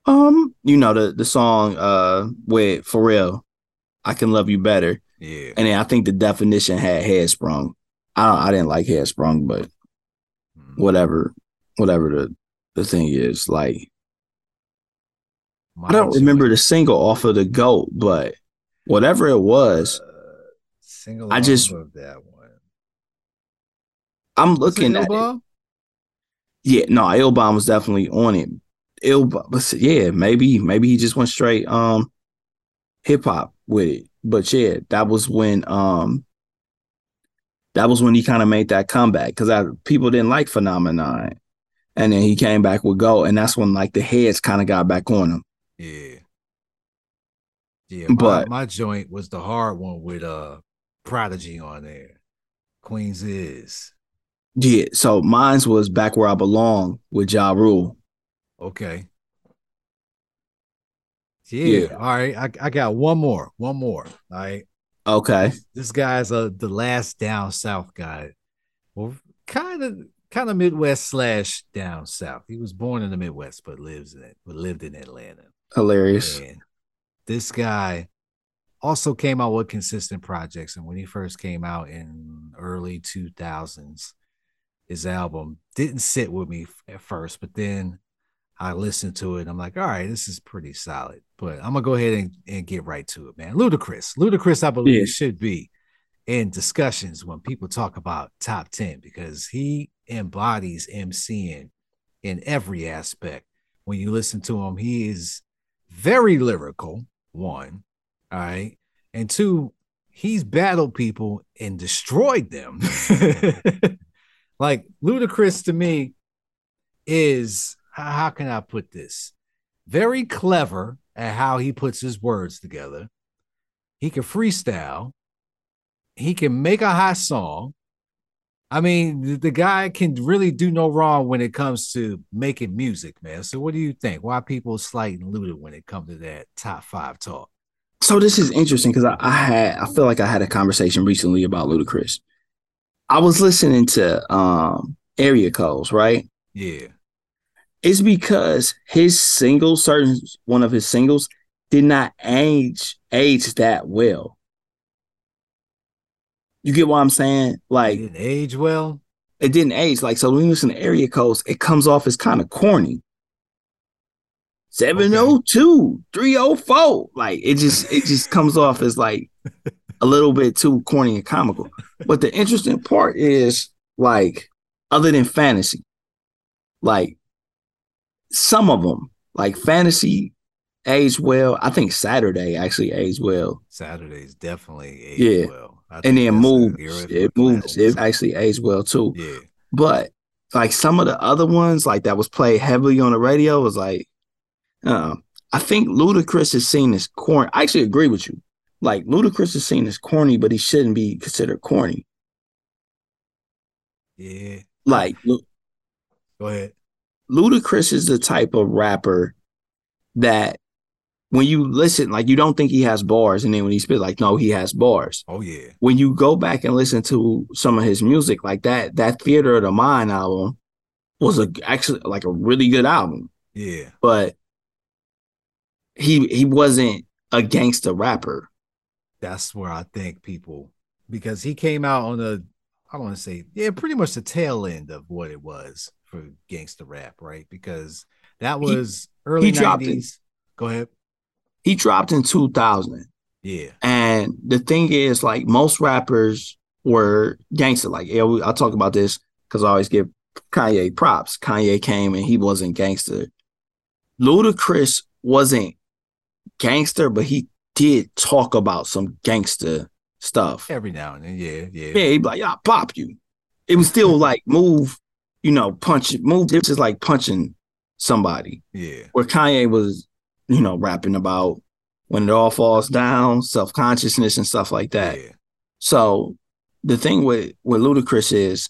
[SPEAKER 3] um, you know, the the song uh with Pharrell, I Can Love You Better.
[SPEAKER 2] Yeah.
[SPEAKER 3] And then I think the definition had Headsprung. I don't, I didn't like Headsprung, but
[SPEAKER 2] Mm.
[SPEAKER 3] whatever, whatever the the thing is, like
[SPEAKER 2] My
[SPEAKER 3] I don't remember the single off of the GOAT, but whatever it was,
[SPEAKER 2] uh, single
[SPEAKER 3] I just-
[SPEAKER 2] off of that one.
[SPEAKER 3] I'm
[SPEAKER 2] Was it
[SPEAKER 3] looking at it. Yeah, no, Ill Bomb was definitely on it. Ill Bomb, but yeah, maybe maybe he just went straight um hip hop with it. But yeah, that was when um that was when he kind of made that comeback because people didn't like Phenomenon, and then he came back with Go, and that's when like the heads kind of got back on him.
[SPEAKER 2] Yeah. Yeah, my,
[SPEAKER 3] But-
[SPEAKER 2] my joint was the hard one with uh Prodigy on there. Queens is.
[SPEAKER 3] Yeah, so mine's was back where I belong with Ja Rule.
[SPEAKER 2] Okay. Yeah.
[SPEAKER 3] Yeah.
[SPEAKER 2] All right. I, I got one more. One more. All right.
[SPEAKER 3] Okay,
[SPEAKER 2] This guy's uh the last down south guy. Well, kind of kind of Midwest slash down south. He was born in the Midwest, but lives in it, but lived in Atlanta.
[SPEAKER 3] Hilarious.
[SPEAKER 2] And this guy also came out with consistent projects. And when he first came out in early 2000s, his album didn't sit with me at first, but then I listened to it. I'm like, all right, this is pretty solid. But I'm gonna go ahead and, and get right to it, man. Ludacris. Ludacris, I believe,
[SPEAKER 3] Yeah.
[SPEAKER 2] should be in discussions when people talk about top 10 because he embodies MCing in every aspect. When you listen to him, he is very lyrical, one. All right. And two, he's battled people and destroyed them. [LAUGHS] like Ludacris to me is how, how can I put this? Very clever at how he puts his words together. He can freestyle. He can make a hot song. I mean, the, the guy can really do no wrong when it comes to making music, man. So, what do you think? Why people slight and Luda when it comes to that top five talk?
[SPEAKER 3] So this is interesting because I, I had I feel like I had a conversation recently about Ludacris. I was listening to um area codes, right?
[SPEAKER 2] Yeah,
[SPEAKER 3] It's because his singles, certain one of his singles, did not age age that well. You get what I'm saying? Like
[SPEAKER 2] didn't age well.
[SPEAKER 3] it didn't age. Like so when you listen to area codes, it comes off as kind of corny. 702, 304. Like it just it just comes off as like a little bit too corny and comical. But the interesting part is like other than fantasy, like some of them, like fantasy aged well. I think Saturday actually aged well.
[SPEAKER 2] Saturday's definitely aged
[SPEAKER 3] Yeah.
[SPEAKER 2] well. I
[SPEAKER 3] And then moves. It moves. It actually aged well too.
[SPEAKER 2] Yeah,
[SPEAKER 3] But like some of the other ones, like that was played heavily on the radio, was like, uh, I think Ludacris is seen as corny. I actually agree with you. Like Ludacris is seen as corny, but he shouldn't be considered corny.
[SPEAKER 2] yeah.
[SPEAKER 3] Like
[SPEAKER 2] Go ahead.
[SPEAKER 3] Ludacris is the type of rapper that when you listen, like you don't think he has bars, and then when he spit, like no, he has bars.
[SPEAKER 2] Oh yeah,
[SPEAKER 3] When you go back and listen to some of his music, like that, that Theater of the Mind album was a actually like a really good album.
[SPEAKER 2] yeah.
[SPEAKER 3] but he he wasn't a gangster rapper.
[SPEAKER 2] That's where I think people because he came out on the I don't want to say yeah, pretty much the tail end of what it was for gangster rap, right? Because that
[SPEAKER 3] He-
[SPEAKER 2] was early
[SPEAKER 3] dropped it.
[SPEAKER 2] nineties. Go ahead.
[SPEAKER 3] He dropped in 2000.
[SPEAKER 2] Yeah,
[SPEAKER 3] And the thing is, like, most rappers were gangster. Like, yeah, we, I talk about this because I always give Kanye props. Kanye came and he wasn't gangster. Ludacris wasn't gangster, but he did talk about some gangster stuff.
[SPEAKER 2] every now and then. Yeah, yeah,
[SPEAKER 3] Yeah, he'd be like, yeah, I'll pop you. It was still like move, you know, punch move. It was just like punching somebody.
[SPEAKER 2] yeah.
[SPEAKER 3] Where Kanye was, you know, rapping about when it all falls down, self consciousness and stuff like that.
[SPEAKER 2] yeah.
[SPEAKER 3] So the thing with with Ludacris is,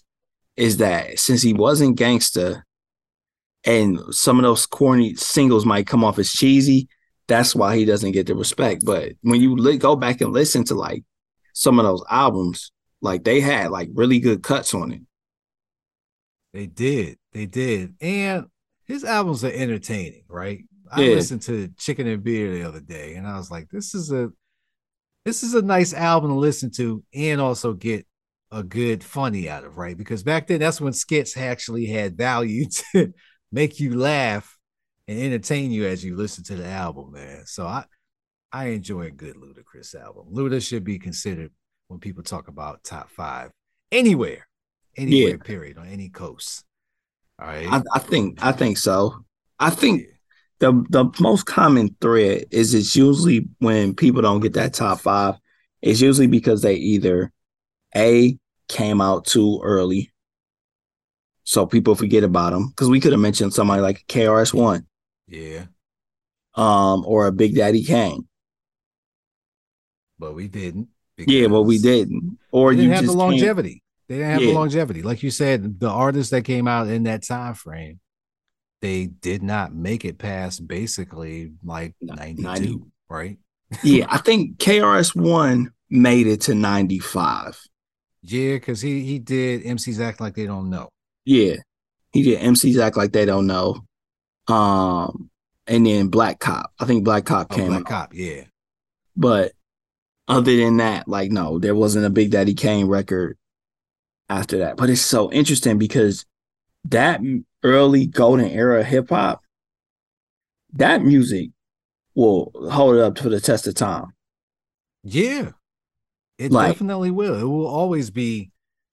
[SPEAKER 3] is that since he wasn't gangster, and some of those corny singles might come off as cheesy, that's why he doesn't get the respect. But when you li- go back and listen to like some of those albums, like they had like really good cuts on it.
[SPEAKER 2] They did. They did. And his albums are entertaining, right? I listened to Chicken and Beer the other day and I was like, this is a this is a nice album to listen to and also get a good funny out of, right? Because back then that's when skits actually had value [LAUGHS] to make you laugh and entertain you as you listen to the album, man. So I I enjoy a good Ludacris album. Luda should be considered when people talk about top five anywhere, anywhere,
[SPEAKER 3] Yeah.
[SPEAKER 2] period, on any coast. All right.
[SPEAKER 3] I, I think I think so. I think
[SPEAKER 2] Yeah.
[SPEAKER 3] the the most common thread is it's usually when people don't get that top five, it's usually because they either A came out too early. So people forget about them. Because we could have mentioned somebody like KRS One,
[SPEAKER 2] Yeah,
[SPEAKER 3] um, or a Big Daddy Kane.
[SPEAKER 2] but we didn't.
[SPEAKER 3] Yeah, but we didn't. Or
[SPEAKER 2] They
[SPEAKER 3] you
[SPEAKER 2] didn't have the longevity. They didn't have the
[SPEAKER 3] Yeah.
[SPEAKER 2] longevity. Like you said, the artists that came out in that time frame, they did not make it past basically like 92,
[SPEAKER 3] 90.
[SPEAKER 2] right?
[SPEAKER 3] yeah, I think KRS One made it to ninety five.
[SPEAKER 2] Yeah, because he he did MCs act like they don't know.
[SPEAKER 3] Yeah, he did MCs act like they don't know. Um, and then Black Cop. I think Black Cop
[SPEAKER 2] Oh,
[SPEAKER 3] came
[SPEAKER 2] Black
[SPEAKER 3] out.
[SPEAKER 2] Cop, yeah.
[SPEAKER 3] But other than that, like no, there wasn't a Big Daddy Kane record after that. But it's so interesting because that early golden era hip hop, that music will hold it up to the test of time.
[SPEAKER 2] Yeah. It
[SPEAKER 3] Like-
[SPEAKER 2] definitely will. It will always be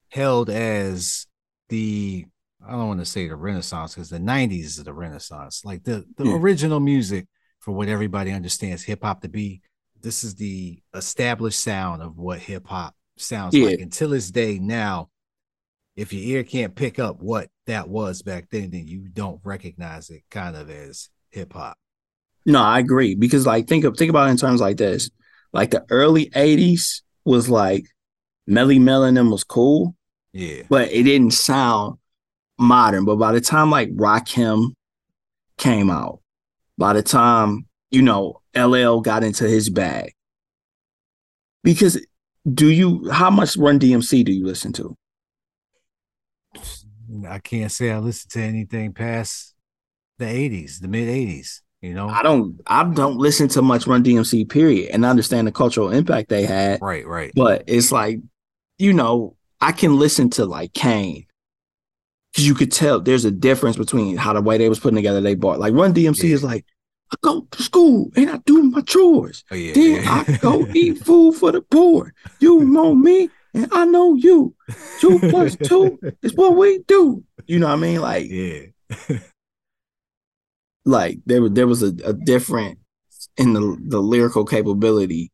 [SPEAKER 2] held as the I don't want to say the Renaissance because the 90s is the Renaissance. Like the, the
[SPEAKER 3] Yeah.
[SPEAKER 2] original music for what everybody understands hip hop to be. This is the established sound of what hip hop sounds
[SPEAKER 3] Yeah.
[SPEAKER 2] like. Until this day now, if your ear can't pick up what that was back then, then you don't recognize it kind of as hip hop.
[SPEAKER 3] No, I agree because like think of think about it in terms like this. Like the early 80s was like Melle Mel and them was cool,
[SPEAKER 2] Yeah.
[SPEAKER 3] but it didn't sound modern. But by the time like Rakim came out, by the time, you know, LL got into his bag. Because do you how much Run DMC do you listen to?
[SPEAKER 2] I can't say I listened to anything past the 80s, the mid 80s, you know?
[SPEAKER 3] I don't I don't listen to much Run DMC period and I understand the cultural impact they had.
[SPEAKER 2] Right, right.
[SPEAKER 3] But it's like, you know, I can listen to like Kane. Cause you could tell there's a difference between how the way they was putting together they bought. Like Run DMC
[SPEAKER 2] Yeah.
[SPEAKER 3] is like, I go to school and I do my chores.
[SPEAKER 2] Oh, yeah.
[SPEAKER 3] Then
[SPEAKER 2] yeah.
[SPEAKER 3] I go [LAUGHS] eat food for the poor. You know me and I know you. Two [LAUGHS] plus two is what we do. You know what I mean? Like,
[SPEAKER 2] yeah. [LAUGHS]
[SPEAKER 3] like there was there was a, a different in the the lyrical capability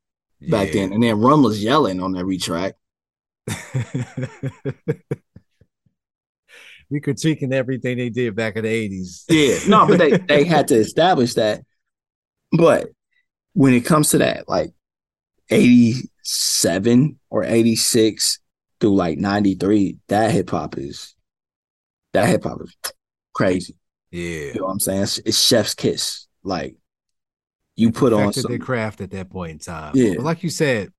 [SPEAKER 3] back
[SPEAKER 2] Yeah.
[SPEAKER 3] then. And then Run was yelling on every track. [LAUGHS]
[SPEAKER 2] we critiquing everything they did back in the 80s.
[SPEAKER 3] Yeah, no, but they they had to establish that. But when it comes to that, like eighty seven or eighty six through like ninety three, that hip hop is that hip hop is crazy.
[SPEAKER 2] yeah.
[SPEAKER 3] You know what I'm saying? It's, it's chef's kiss. Like you put on
[SPEAKER 2] Perfected their craft at that point in time.
[SPEAKER 3] Yeah.
[SPEAKER 2] But like you said,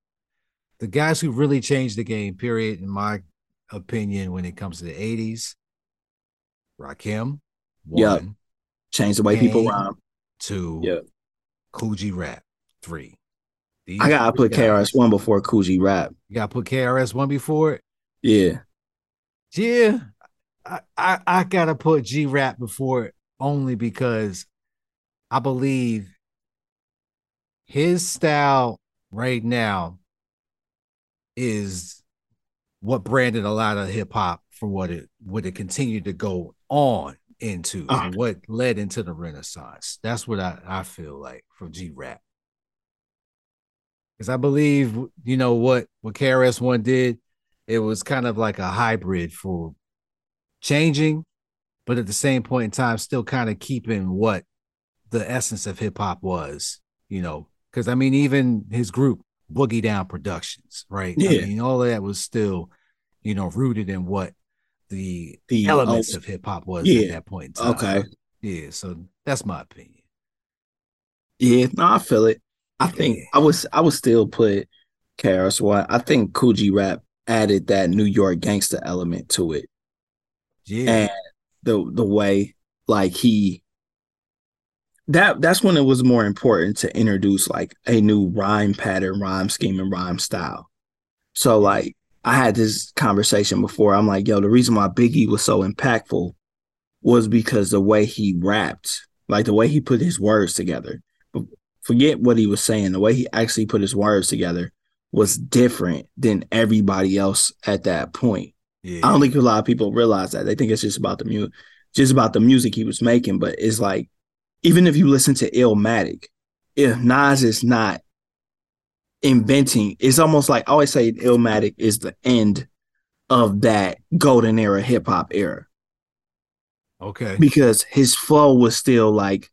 [SPEAKER 2] the guys who really changed the game, period, in my opinion, when it comes to the 80s, Rakim,
[SPEAKER 3] Yeah.
[SPEAKER 2] one,
[SPEAKER 3] change the way people
[SPEAKER 2] Kane.
[SPEAKER 3] rhyme.
[SPEAKER 2] two,
[SPEAKER 3] Yeah.
[SPEAKER 2] Kool G Rap, three. These
[SPEAKER 3] I gotta put KRS One before Kool G Rap.
[SPEAKER 2] You gotta put KRS one before it.
[SPEAKER 3] Yeah,
[SPEAKER 2] Yeah, I, I, I gotta put G Rap before it only because I believe his style right now is what branded a lot of hip hop for what it would it continued to go on into
[SPEAKER 3] Uh.
[SPEAKER 2] and what led into the Renaissance. That's what I, I feel like for G Rap. Because I believe, you know, what what KRS One did, it was kind of like a hybrid for changing, but at the same point in time, still kind of keeping what the essence of hip hop was, you know. Because I mean, even his group, Boogie Down Productions, right? I
[SPEAKER 3] Yeah.
[SPEAKER 2] mean, all of that was still, you know, rooted in what the,
[SPEAKER 3] The uh,
[SPEAKER 2] elements
[SPEAKER 3] old-
[SPEAKER 2] of hip hop was
[SPEAKER 3] Yeah.
[SPEAKER 2] at that point in time.
[SPEAKER 3] okay.
[SPEAKER 2] Yeah, so that's my opinion.
[SPEAKER 3] Yeah, no, I feel it. I think. I was I would still put KRS One. I think Kool G Rap added that New York gangster element to it.
[SPEAKER 2] Yeah.
[SPEAKER 3] and the the way like he that that's when it was more important to introduce like a new rhyme pattern, rhyme scheme, and rhyme style. So like I had this conversation before. I'm like, yo, the reason why Biggie was so impactful was because the way he rapped, like the way he put his words together. Forget what he was saying. The way he actually put his words together was different than everybody else at that point.
[SPEAKER 2] yeah.
[SPEAKER 3] I don't think a lot of people realize that. They think it's just about the music, just about the music he was making. But it's like, even if you listen to Illmatic, if Nas is not inventing, it's almost like I always say Illmatic is the end of that golden era hip hop era
[SPEAKER 2] okay.
[SPEAKER 3] because his flow was still like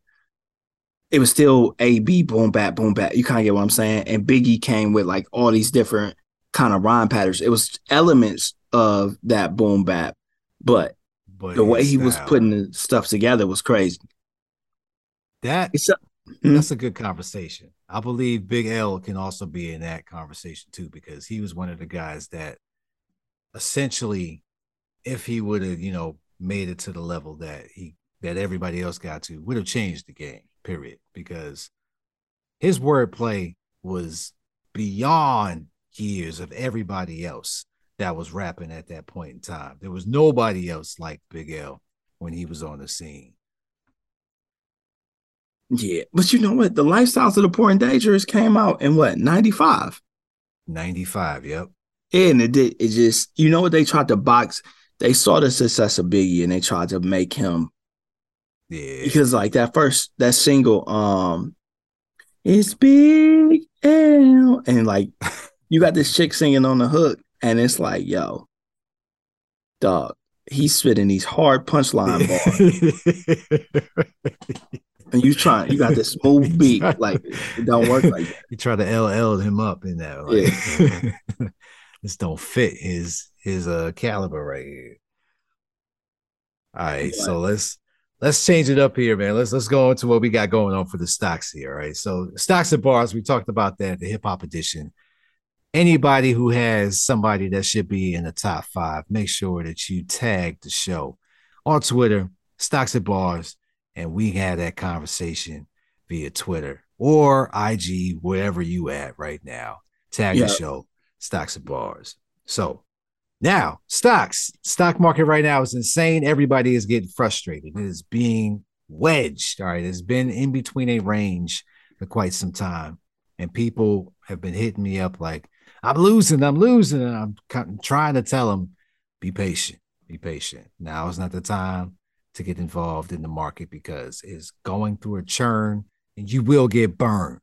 [SPEAKER 3] it was still A B boom bap boom bap. You kind of get what I'm saying. And Biggie came with like all these different kind of rhyme patterns. It was elements of that boom bap, but
[SPEAKER 2] But
[SPEAKER 3] the way he was putting the stuff together was crazy.
[SPEAKER 2] that
[SPEAKER 3] a, Mhm.
[SPEAKER 2] that's a good conversation. I believe Big L can also be in that conversation too, because he was one of the guys that essentially, if he would have, you know, made it to the level that he that everybody else got to, would have changed the game. Period. Because his wordplay was beyond years of everybody else that was rapping at that point in time. There was nobody else like Big L when he was on the scene.
[SPEAKER 3] Yeah, but you know what? The lifestyles of the poor and dangerous came out in what ninety five.
[SPEAKER 2] 95, yep.
[SPEAKER 3] And it did. It just you know what they tried to box. They saw the success of Biggie and they tried to make him.
[SPEAKER 2] Yeah.
[SPEAKER 3] Because like that first that single, um, it's Big L, and like [LAUGHS] you got this chick singing on the hook, and it's like, yo, dog, he's spitting these hard punchline bars. [LAUGHS] and you trying, you got this smooth beat, like it don't work like that. [LAUGHS]
[SPEAKER 2] You try to LL him up in that. Like, this don't fit his his uh caliber right here. All right, so let's let's change it up here, man. Let's let's go into what we got going on for the stocks here. All right. So stocks and bars, we talked about that, the hip hop edition. Anybody who has somebody that should be in the top five, make sure that you tag the show on Twitter, stocks and bars, and we had that conversation via Twitter or IG, wherever you at right now. Tag
[SPEAKER 3] Yeah.
[SPEAKER 2] the show, stocks and bars. So now, stocks, stock market right now is insane. Everybody is getting frustrated. It is being wedged. All right. It's been in between a range for quite some time. And people have been hitting me up like, I'm losing, I'm losing. And I'm trying to tell them, be patient, be patient. Now is not the time to get involved in the market because it's going through a churn and you will get burned.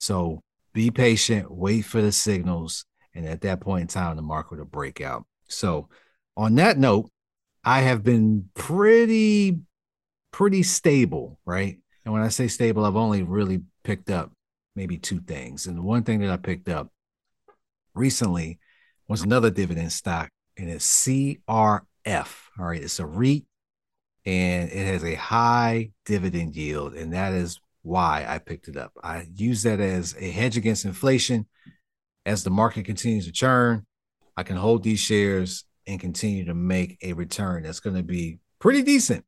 [SPEAKER 2] So be patient, wait for the signals. And at that point in time, the market will break out. So, on that note, I have been pretty, pretty stable, right? And when I say stable, I've only really picked up maybe two things. And the one thing that I picked up recently was another dividend stock, and it's CRF. All right, it's a REIT and it has a high dividend yield, and that is why I picked it up. I use that as a hedge against inflation. As the market continues to churn, I can hold these shares and continue to make a return that's going to be pretty decent.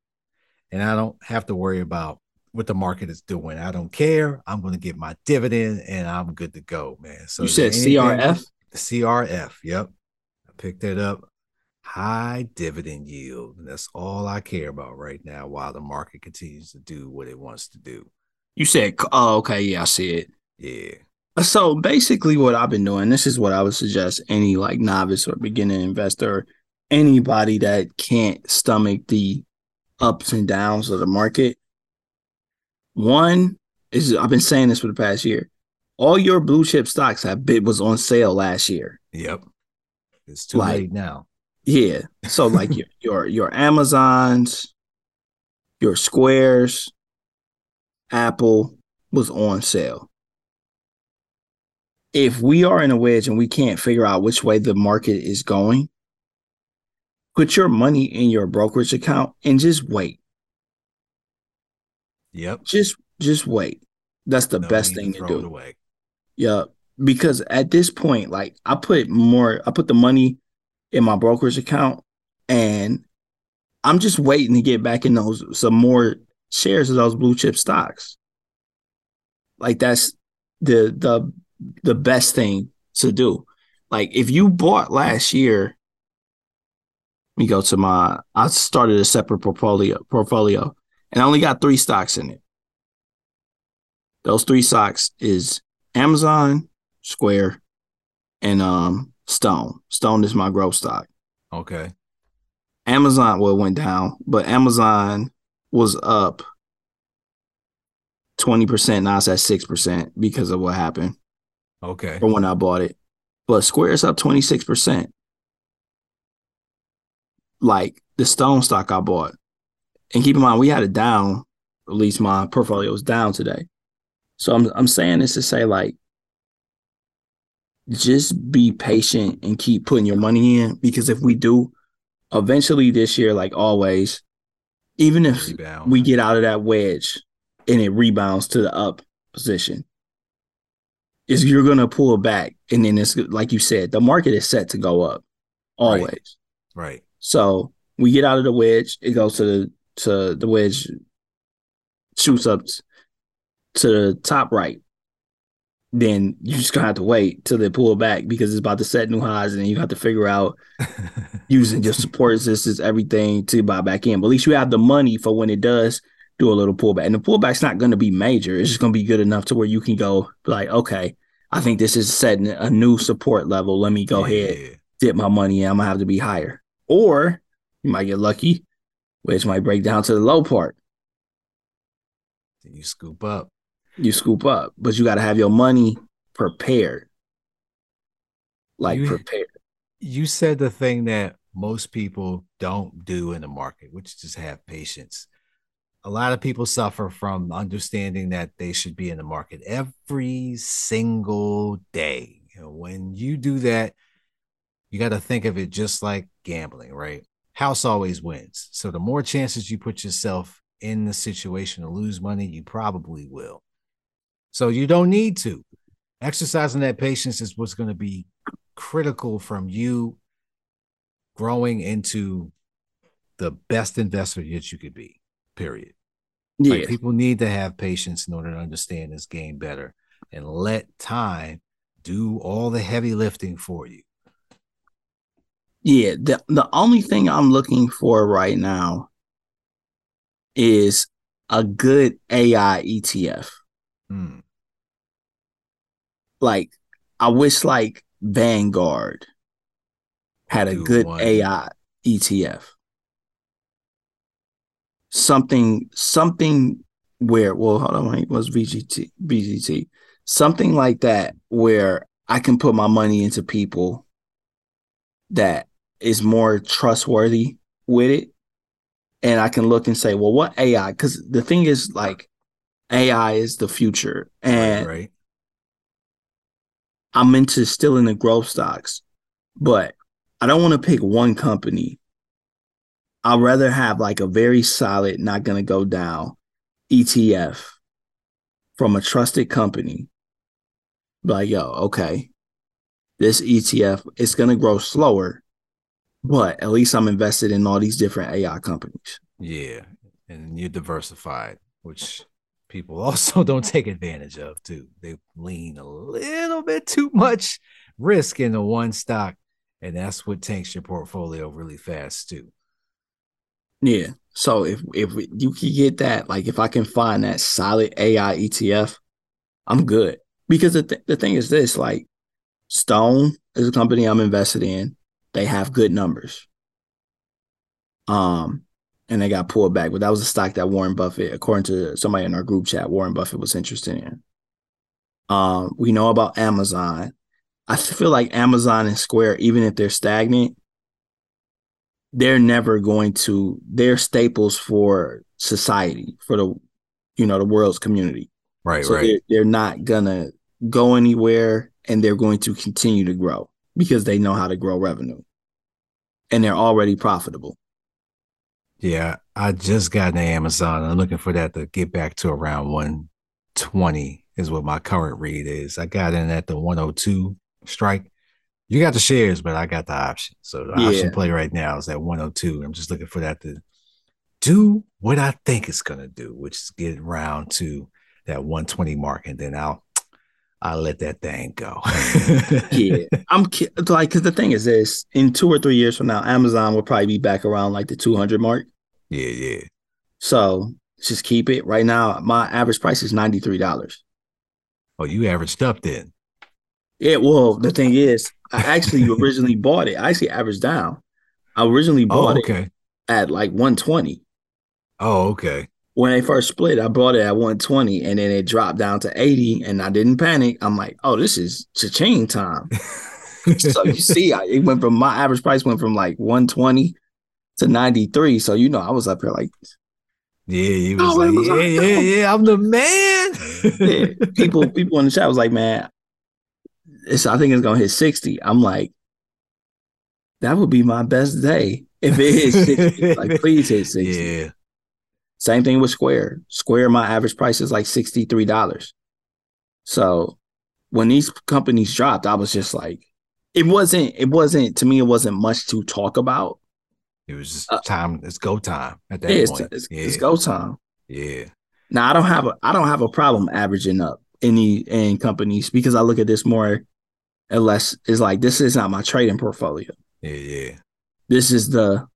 [SPEAKER 2] And I don't have to worry about what the market is doing. I don't care. I'm going to get my dividend and I'm good to go, man. So
[SPEAKER 3] You said CRF?
[SPEAKER 2] CRF. Yep. I picked that up. High dividend yield. And that's all I care about right now while the market continues to do what it wants to do.
[SPEAKER 3] You said, oh, okay, yeah, I see it.
[SPEAKER 2] Yeah.
[SPEAKER 3] So basically, what I've been doing, this is what I would suggest any like novice or beginning investor, anybody that can't stomach the ups and downs of the market. One is I've been saying this for the past year. All your blue chip stocks have been was on sale last year.
[SPEAKER 2] Yep. It's too
[SPEAKER 3] Like-
[SPEAKER 2] late now.
[SPEAKER 3] Yeah. So like your [LAUGHS] your your Amazons, your Squares, Apple was on sale. If we are in a wedge and we can't figure out which way the market is going, put your money in your brokerage account and just wait.
[SPEAKER 2] Yep.
[SPEAKER 3] Just just wait. That's the
[SPEAKER 2] No
[SPEAKER 3] best thing to
[SPEAKER 2] throw
[SPEAKER 3] do.
[SPEAKER 2] away.
[SPEAKER 3] Yeah, because at this point, like I put more, I put the money in my brokerage account, and I'm just waiting to get back in those some more shares of those blue chip stocks. Like that's the the the best thing to do. Like if you bought last year, let me go to my. I started a separate portfolio portfolio, and I only got three stocks in it. Those three stocks is Amazon, Square, and um Stone. Stone is my growth stock.
[SPEAKER 2] Okay.
[SPEAKER 3] Amazon well went down, but Amazon was up 20%, now it's at 6% because of what happened
[SPEAKER 2] Okay.
[SPEAKER 3] from when I bought it. But Square is up 26%. Like the Stone stock I bought. And keep in mind, we had it down, at least my portfolio was down today. So I'm I'm saying this to say like just be patient and keep putting your money in because if we do eventually this year like always even if
[SPEAKER 2] Rebound.
[SPEAKER 3] we get out of that wedge and it rebounds to the up position is you're going to pull back and then it's like you said the market is set to go up always
[SPEAKER 2] right.
[SPEAKER 3] so We get out of the wedge, it goes to the to the wedge shoots up to the top right. Then you just gonna have to wait till they pull back because it's about to set new highs, and then you have to figure out [LAUGHS] using your support resistance, everything to buy back in. But at least you have the money for when it does do a little pullback. And the pullback's not going to be major. It's just going to be good enough to where you can go like, okay, I think this is setting a new support level. Let me go
[SPEAKER 2] Yeah.
[SPEAKER 3] ahead, dip my money in. I'm gonna have to be higher. Or you might get lucky, which might break down to the low part.
[SPEAKER 2] Then you scoop up.
[SPEAKER 3] You scoop up, but you got to have your money prepared. Like
[SPEAKER 2] You-
[SPEAKER 3] prepared.
[SPEAKER 2] You said the thing that most people don't do in the market, which is just have patience. A lot of people suffer from understanding that they should be in the market every single day. You know, when you do that, you got to think of it just like gambling, right? House always wins. So the more chances you put yourself in the situation to lose money, you probably will. So you don't need to. Exercising that patience is what's going to be critical from you growing into the best investor that you could be. Period.
[SPEAKER 3] Yeah.
[SPEAKER 2] Like people need to have patience in order to understand this game better and let time do all the heavy lifting for you.
[SPEAKER 3] Yeah, the the only thing I'm looking for right now is a good AI ETF.
[SPEAKER 2] Hmm.
[SPEAKER 3] Like I wish like Vanguard had a good
[SPEAKER 2] one.
[SPEAKER 3] AI ETF. Something something where well hold on wait, what's VGT VGT something like that where I can put my money into people that is more trustworthy with it and I can look and say well what AI cuz the thing is like AI is the future and
[SPEAKER 2] right, right.
[SPEAKER 3] I'm into still in the growth stocks, but I don't want to pick one company. I'd rather have like a very solid, not going to go down ETF from a trusted company. Like, yo, okay, this ETF is going to grow slower, but at least I'm invested in all these different AI companies.
[SPEAKER 2] Yeah. And you're diversified, which people [LAUGHS] also don't take advantage of too. They lean a little bit too much risk into one stock. And that's what tanks your portfolio really fast too.
[SPEAKER 3] Yeah. So if if you can get that, like if I can find that solid AI ETF, I'm good. Because the th- the thing is this, like Stone is a company I'm invested in. They have good numbers. Um, and they got pulled back, but that was a stock that Warren Buffett, according to somebody in our group chat, Warren Buffett was interested in. Um, we know about Amazon. I feel like Amazon and Square, even if they're stagnant, they're never going to they're staples for society for the you know the world's community
[SPEAKER 2] Right,
[SPEAKER 3] so they're, they're not gonna go anywhere and they're going to continue to grow because they know how to grow revenue and they're already profitable
[SPEAKER 2] Yeah, I just got into Amazon. I'm looking for that to get back to around 120 is what my current read is. I got in at the 102 strike. You got the shares, but I got the option. So the
[SPEAKER 3] Yeah.
[SPEAKER 2] option play right now is at 102. I'm just looking for that to do what I think it's gonna do, which is get around to that 120 mark, and then I'll I'll let that thing go. [LAUGHS]
[SPEAKER 3] yeah i'm like because the thing is this in two or three years from now amazon will probably be back around like the 200 mark
[SPEAKER 2] yeah, yeah.
[SPEAKER 3] so just keep it right now my average price is $93
[SPEAKER 2] Oh, you averaged up then.
[SPEAKER 3] Yeah, well, the thing is, I actually originally [LAUGHS] bought it. I actually averaged down. I originally
[SPEAKER 2] Oh,
[SPEAKER 3] bought it
[SPEAKER 2] okay.
[SPEAKER 3] at like 120.
[SPEAKER 2] Oh, okay.
[SPEAKER 3] When they first split, I bought it at 120 and then it dropped down to 80 and I didn't panic. I'm like, oh, this is cha-ching time. [LAUGHS] so you see, I, it went from my average price went from like 120 to 93. So you know, I was up here like
[SPEAKER 2] Yeah, he was
[SPEAKER 3] Oh,
[SPEAKER 2] like,
[SPEAKER 3] Amazon,
[SPEAKER 2] yeah, yeah,
[SPEAKER 3] no.
[SPEAKER 2] yeah, I'm the man.
[SPEAKER 3] yeah. [LAUGHS] people people in the chat was like, man, it's I think it's gonna hit 60. I'm like, that would be my best day if it hits 60. [LAUGHS] like, please hit 60.
[SPEAKER 2] yeah,
[SPEAKER 3] Same thing with Square. Square, my average price is like $63. So when these companies dropped, I was just like, it wasn't, it wasn't, to me, it wasn't much to talk about.
[SPEAKER 2] It was just
[SPEAKER 3] Uh,
[SPEAKER 2] time. It's go time at that
[SPEAKER 3] Yeah,
[SPEAKER 2] point.
[SPEAKER 3] it's,
[SPEAKER 2] yeah,
[SPEAKER 3] it's go time.
[SPEAKER 2] yeah,
[SPEAKER 3] Now I don't have a I don't have a problem averaging up any in companies because I look at this more or less is like this is not my trading portfolio.
[SPEAKER 2] yeah, yeah,
[SPEAKER 3] This is the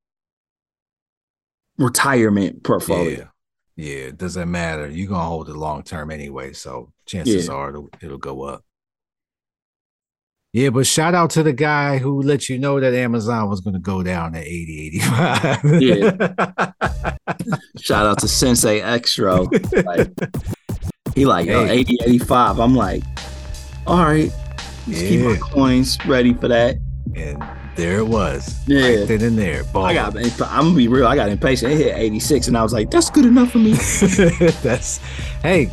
[SPEAKER 3] retirement portfolio.
[SPEAKER 2] yeah. Yeah, it doesn't matter. You're gonna hold it long term anyway, so chances
[SPEAKER 3] Yeah.
[SPEAKER 2] are it'll, it'll go up. Yeah, but shout out to the guy who let you know that Amazon was gonna go down to 80, 85.
[SPEAKER 3] Yeah. [LAUGHS] Shout out to Sensei X-tro. Like, he like
[SPEAKER 2] Hey.
[SPEAKER 3] 80, 85. I'm like, all right, let's keep my coins ready for that.
[SPEAKER 2] and there it was.
[SPEAKER 3] Yeah.
[SPEAKER 2] Right then and there. Boom.
[SPEAKER 3] I got I'm gonna be real, I got impatient. It hit 86 and I was like, that's good enough for me. [LAUGHS]
[SPEAKER 2] That's hey,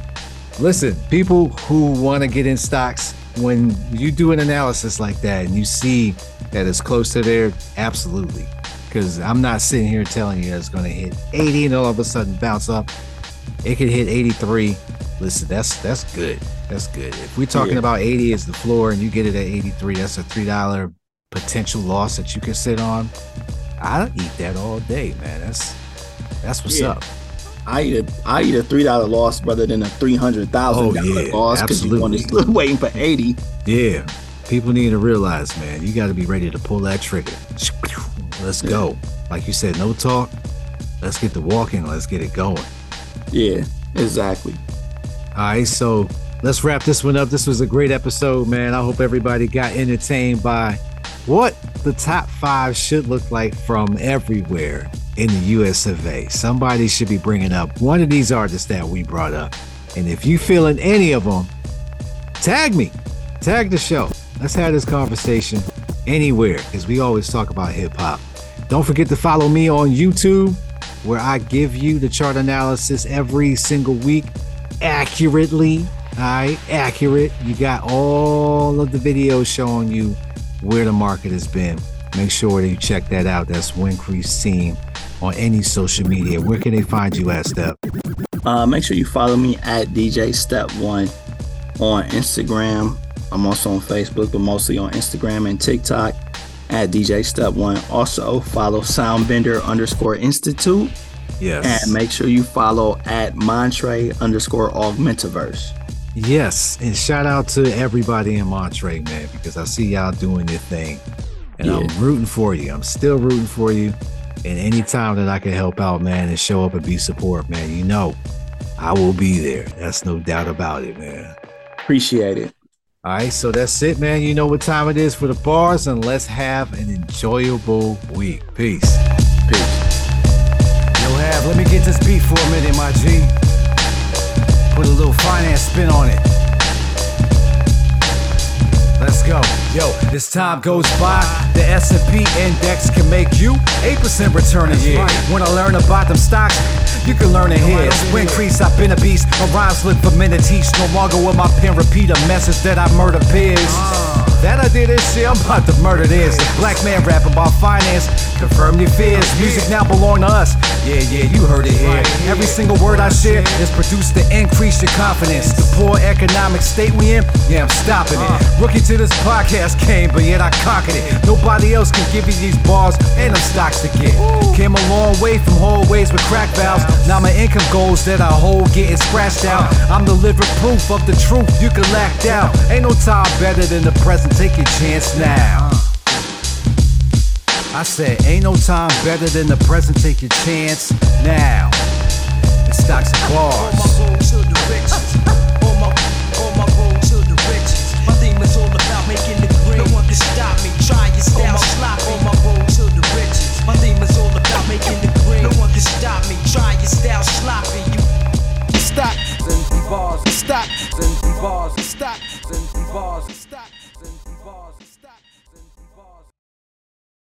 [SPEAKER 2] listen, people who want to get in stocks, when you do an analysis like that and you see that it's close to there, absolutely. Because I'm not sitting here telling you it's going to hit 80 and all of a sudden bounce up. It could hit 83. Listen, that's that's good. That's good. If we're talking
[SPEAKER 3] Yeah.
[SPEAKER 2] about 80 as the floor and you get it at 83, that's a three dollar potential loss that you can sit on. I'll eat that all day, man. That's that's what's
[SPEAKER 3] Yeah.
[SPEAKER 2] up.
[SPEAKER 3] I eat a I eat a three dollar loss rather than a three hundred thousand
[SPEAKER 2] Oh,
[SPEAKER 3] dollar
[SPEAKER 2] yeah,
[SPEAKER 3] loss because you want to [LAUGHS] waiting for eighty.
[SPEAKER 2] Yeah, people need to realize, man, you got to be ready to pull that trigger. Let's go. Like you said, no talk. Let's get the walking. Let's get it going.
[SPEAKER 3] Yeah, exactly.
[SPEAKER 2] All right, so let's wrap this one up. This was a great episode, man. I hope everybody got entertained by what the top five should look like from everywhere in the US of A. Somebody should be bringing up one of these artists that we brought up. And if you feeling any of them, tag me, tag the show. Let's have this conversation anywhere because we always talk about hip hop. Don't forget to follow me on YouTube where I give you the chart analysis every single week accurately. All right, accurate. You got all of the videos showing you where the market has been. Make sure that you check that out. That's Wincrease Team on any social media. Where can they find you at, Step?
[SPEAKER 3] Uh, make sure you follow me at DJ Step One on Instagram. I'm also on Facebook, but mostly on Instagram and TikTok at DJ Step One. Also follow Soundbender underscore Institute
[SPEAKER 2] Yes.
[SPEAKER 3] and make sure you follow at Montre underscore Augmentiverse.
[SPEAKER 2] Yes, and shout out to everybody in Montre, man, because I see y'all doing your thing, and I'm rooting for you. I'm still rooting for you, and anytime that I can help out, man, and show up and be support, man, you know, I will be there. That's no doubt about it, man.
[SPEAKER 3] Appreciate it.
[SPEAKER 2] All right, so that's it, man. You know what time it is for the bars, and let's have an enjoyable week. Peace.
[SPEAKER 1] Have, let me get this beat for a minute, my G. Put a little finance spin on it. Let's go. Yo, as time goes by, the S&P index can make you 8% return a year. When I learn about them stocks, you can learn it here. Increase, I've been a beast. My rhymes live for minutes No longer will my pen repeat a message that I murder peers. That I did this shit, I'm about to murder this. A black man rap about finance, confirm your fears. Music now belong to us. Yeah, yeah, you heard it here. Every single word I share is produced to increase your confidence. The poor economic state we in, yeah, I'm stopping it. Uh. Rookie to this podcast came, but yet I conquered it. Nobody else can give you these bars and them stocks to get. Came a long way from hallways with crack valves. Now my income goals that I hold getting scratched out. Uh. I'm the living proof of the truth you can lack down. Ain't no time better than the present. Take your chance now. I said, ain't no time better than the present. Take your chance now. It stocks and
[SPEAKER 4] On
[SPEAKER 1] bars.
[SPEAKER 4] my road to the riches. On my, on my road to the riches. My theme is all about making the green. No one can stop me. Try your style sloppy. On my road to the riches. My theme is all about making the green. No one can stop me. Try your style sloppy. You
[SPEAKER 1] Stocks and bars. Stocks and bars. Stocks and bars. Stocks.